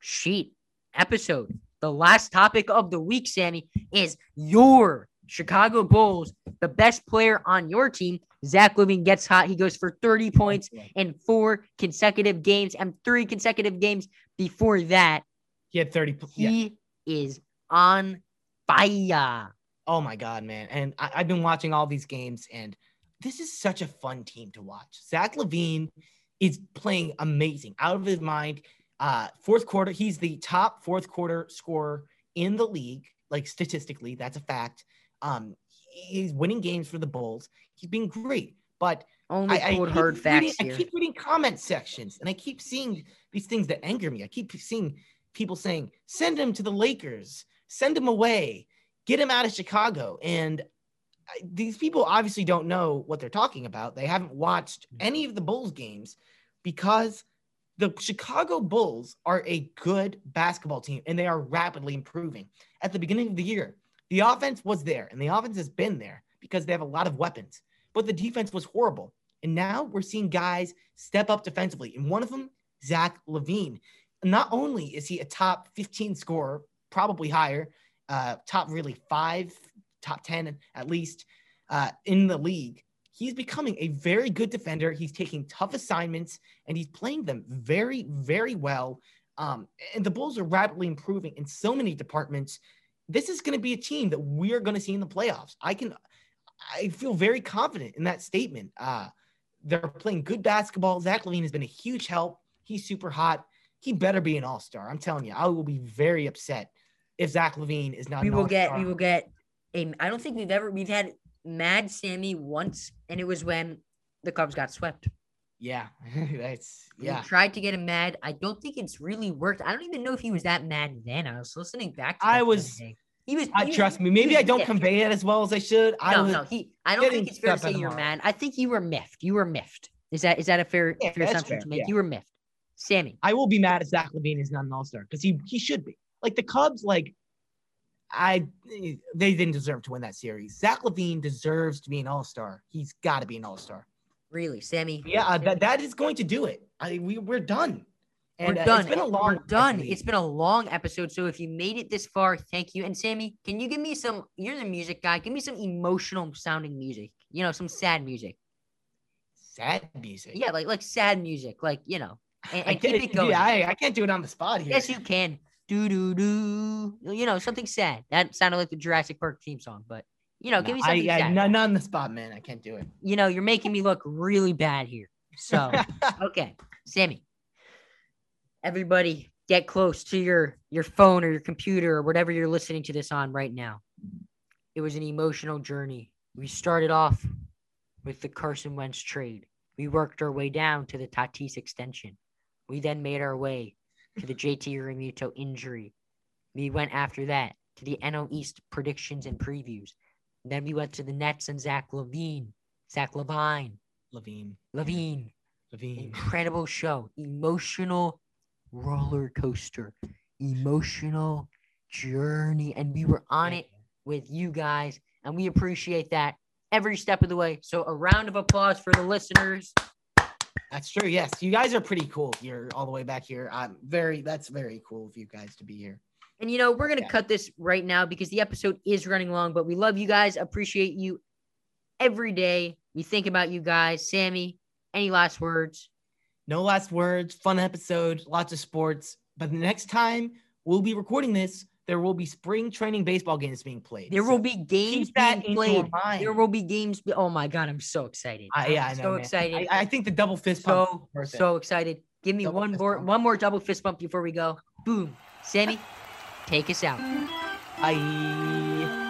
sheet episode, the last topic of the week, Sammy, is your Chicago Bulls, the best player on your team. Zach LaVine gets hot. He goes for 30 points in four consecutive games and three consecutive games before that. He had 30. pl- Yeah. He is on fire. Oh my god, man! And I, I've been watching all these games, and this is such a fun team to watch. Zach LaVine is playing amazing, out of his mind. Uh, fourth quarter, he's the top fourth quarter scorer in the league, like statistically, that's a fact. Um, he's winning games for the Bulls. He's been great, but Only I, I cold keep hard facts here. I keep reading comment sections, and I keep seeing these things that anger me. I keep seeing people saying, "Send him to the Lakers, send him away, get him out of Chicago." And I, these people obviously don't know what they're talking about. They haven't watched any of the Bulls games because the Chicago Bulls are a good basketball team, and they are rapidly improving. At the beginning of the year, the offense was there, and the offense has been there because they have a lot of weapons but the defense was horrible. And now we're seeing guys step up defensively. And one of them, Zach LaVine. Not only is he a top 15 scorer, probably higher, uh, top really five, top 10 at least uh, in the league, he's becoming a very good defender. He's taking tough assignments and he's playing them very, very well. Um, and the Bulls are rapidly improving in so many departments. This is going to be a team that we're going to see in the playoffs. I can I feel very confident in that statement. Uh, they're playing good basketball. Zach LaVine has been a huge help. He's super hot. He better be an all star. I'm telling you, I will be very upset if Zach LaVine is not. we an will get we will get a I don't think we've ever we've had Mad Sammy once, and it was when the Cubs got swept. Yeah, that's yeah. tried to get him mad. I don't think it's really worked. I don't even know if he was that mad then. I was listening back. To I was-. He was. I he was- trust me. Maybe I don't miffed. convey it as well as I should. I No, no, he. I don't think it's fair to say you're mad. I think you were miffed. You were miffed. Is that is that a fair Yeah, fair assumption fair, to make? yeah. You were miffed, Sammy. I will be mad if Zach LaVine is not an all star because he he should be. Like the Cubs, like I they didn't deserve to win that series. Zach LaVine deserves to be an all star. He's got to be an all star. Really, Sammy. Yeah, uh, that, that is going to do it. I we we're done. And we're uh, done. It's been a long. We're done. episode. It's been a long episode. So if you made it this far, thank you. And Sammy, can you give me some? You're the music guy. Give me some emotional sounding music. You know, some sad music. sad music. Yeah, like like sad music. Like you know, and, I and keep it going. Yeah, I, I can't do it on the spot here. yes, you can. Do do do. You know, something sad. That sounded like the Jurassic Park theme song, but You know, No, give me I, something. I, sad. no, not on the spot, man. I can't do it. You know, you're making me look really bad here. So, okay, Sammy. Everybody, get close to your your phone or your computer or whatever you're listening to this on right now. It was an emotional journey. We started off with the Carson Wentz trade. We worked our way down to the Tatis extension. We then made our way to the JT Realmuto injury. We went after that to the NL East predictions and previews. Then we went to the Nets and Zach LaVine, Zach LaVine, LaVine. LaVine. LaVine. Incredible show, emotional roller coaster, emotional journey, and we were on it with you guys, and we appreciate that every step of the way. So a round of applause for the listeners. That's true. Yes, you guys are pretty cool. You're all the way back here. I'm very. That's very cool of you guys to be here. And you know, we're gonna Yeah. cut this right now because the episode is running long, but we love you guys, appreciate you every day. We think about you guys. Sammy, any last words? No last words. Fun episode. Lots of sports. But the next time we'll be recording this, there will be spring training baseball games being played. There So will be games that being played. There will be games. Be- oh my god, I'm so excited. I, yeah, I I'm know, so man. excited. I, I think the double fist pump. so is so excited. Give me Double one more bump. one more double fist bump before we go. Boom. Sammy, take us out. Bye.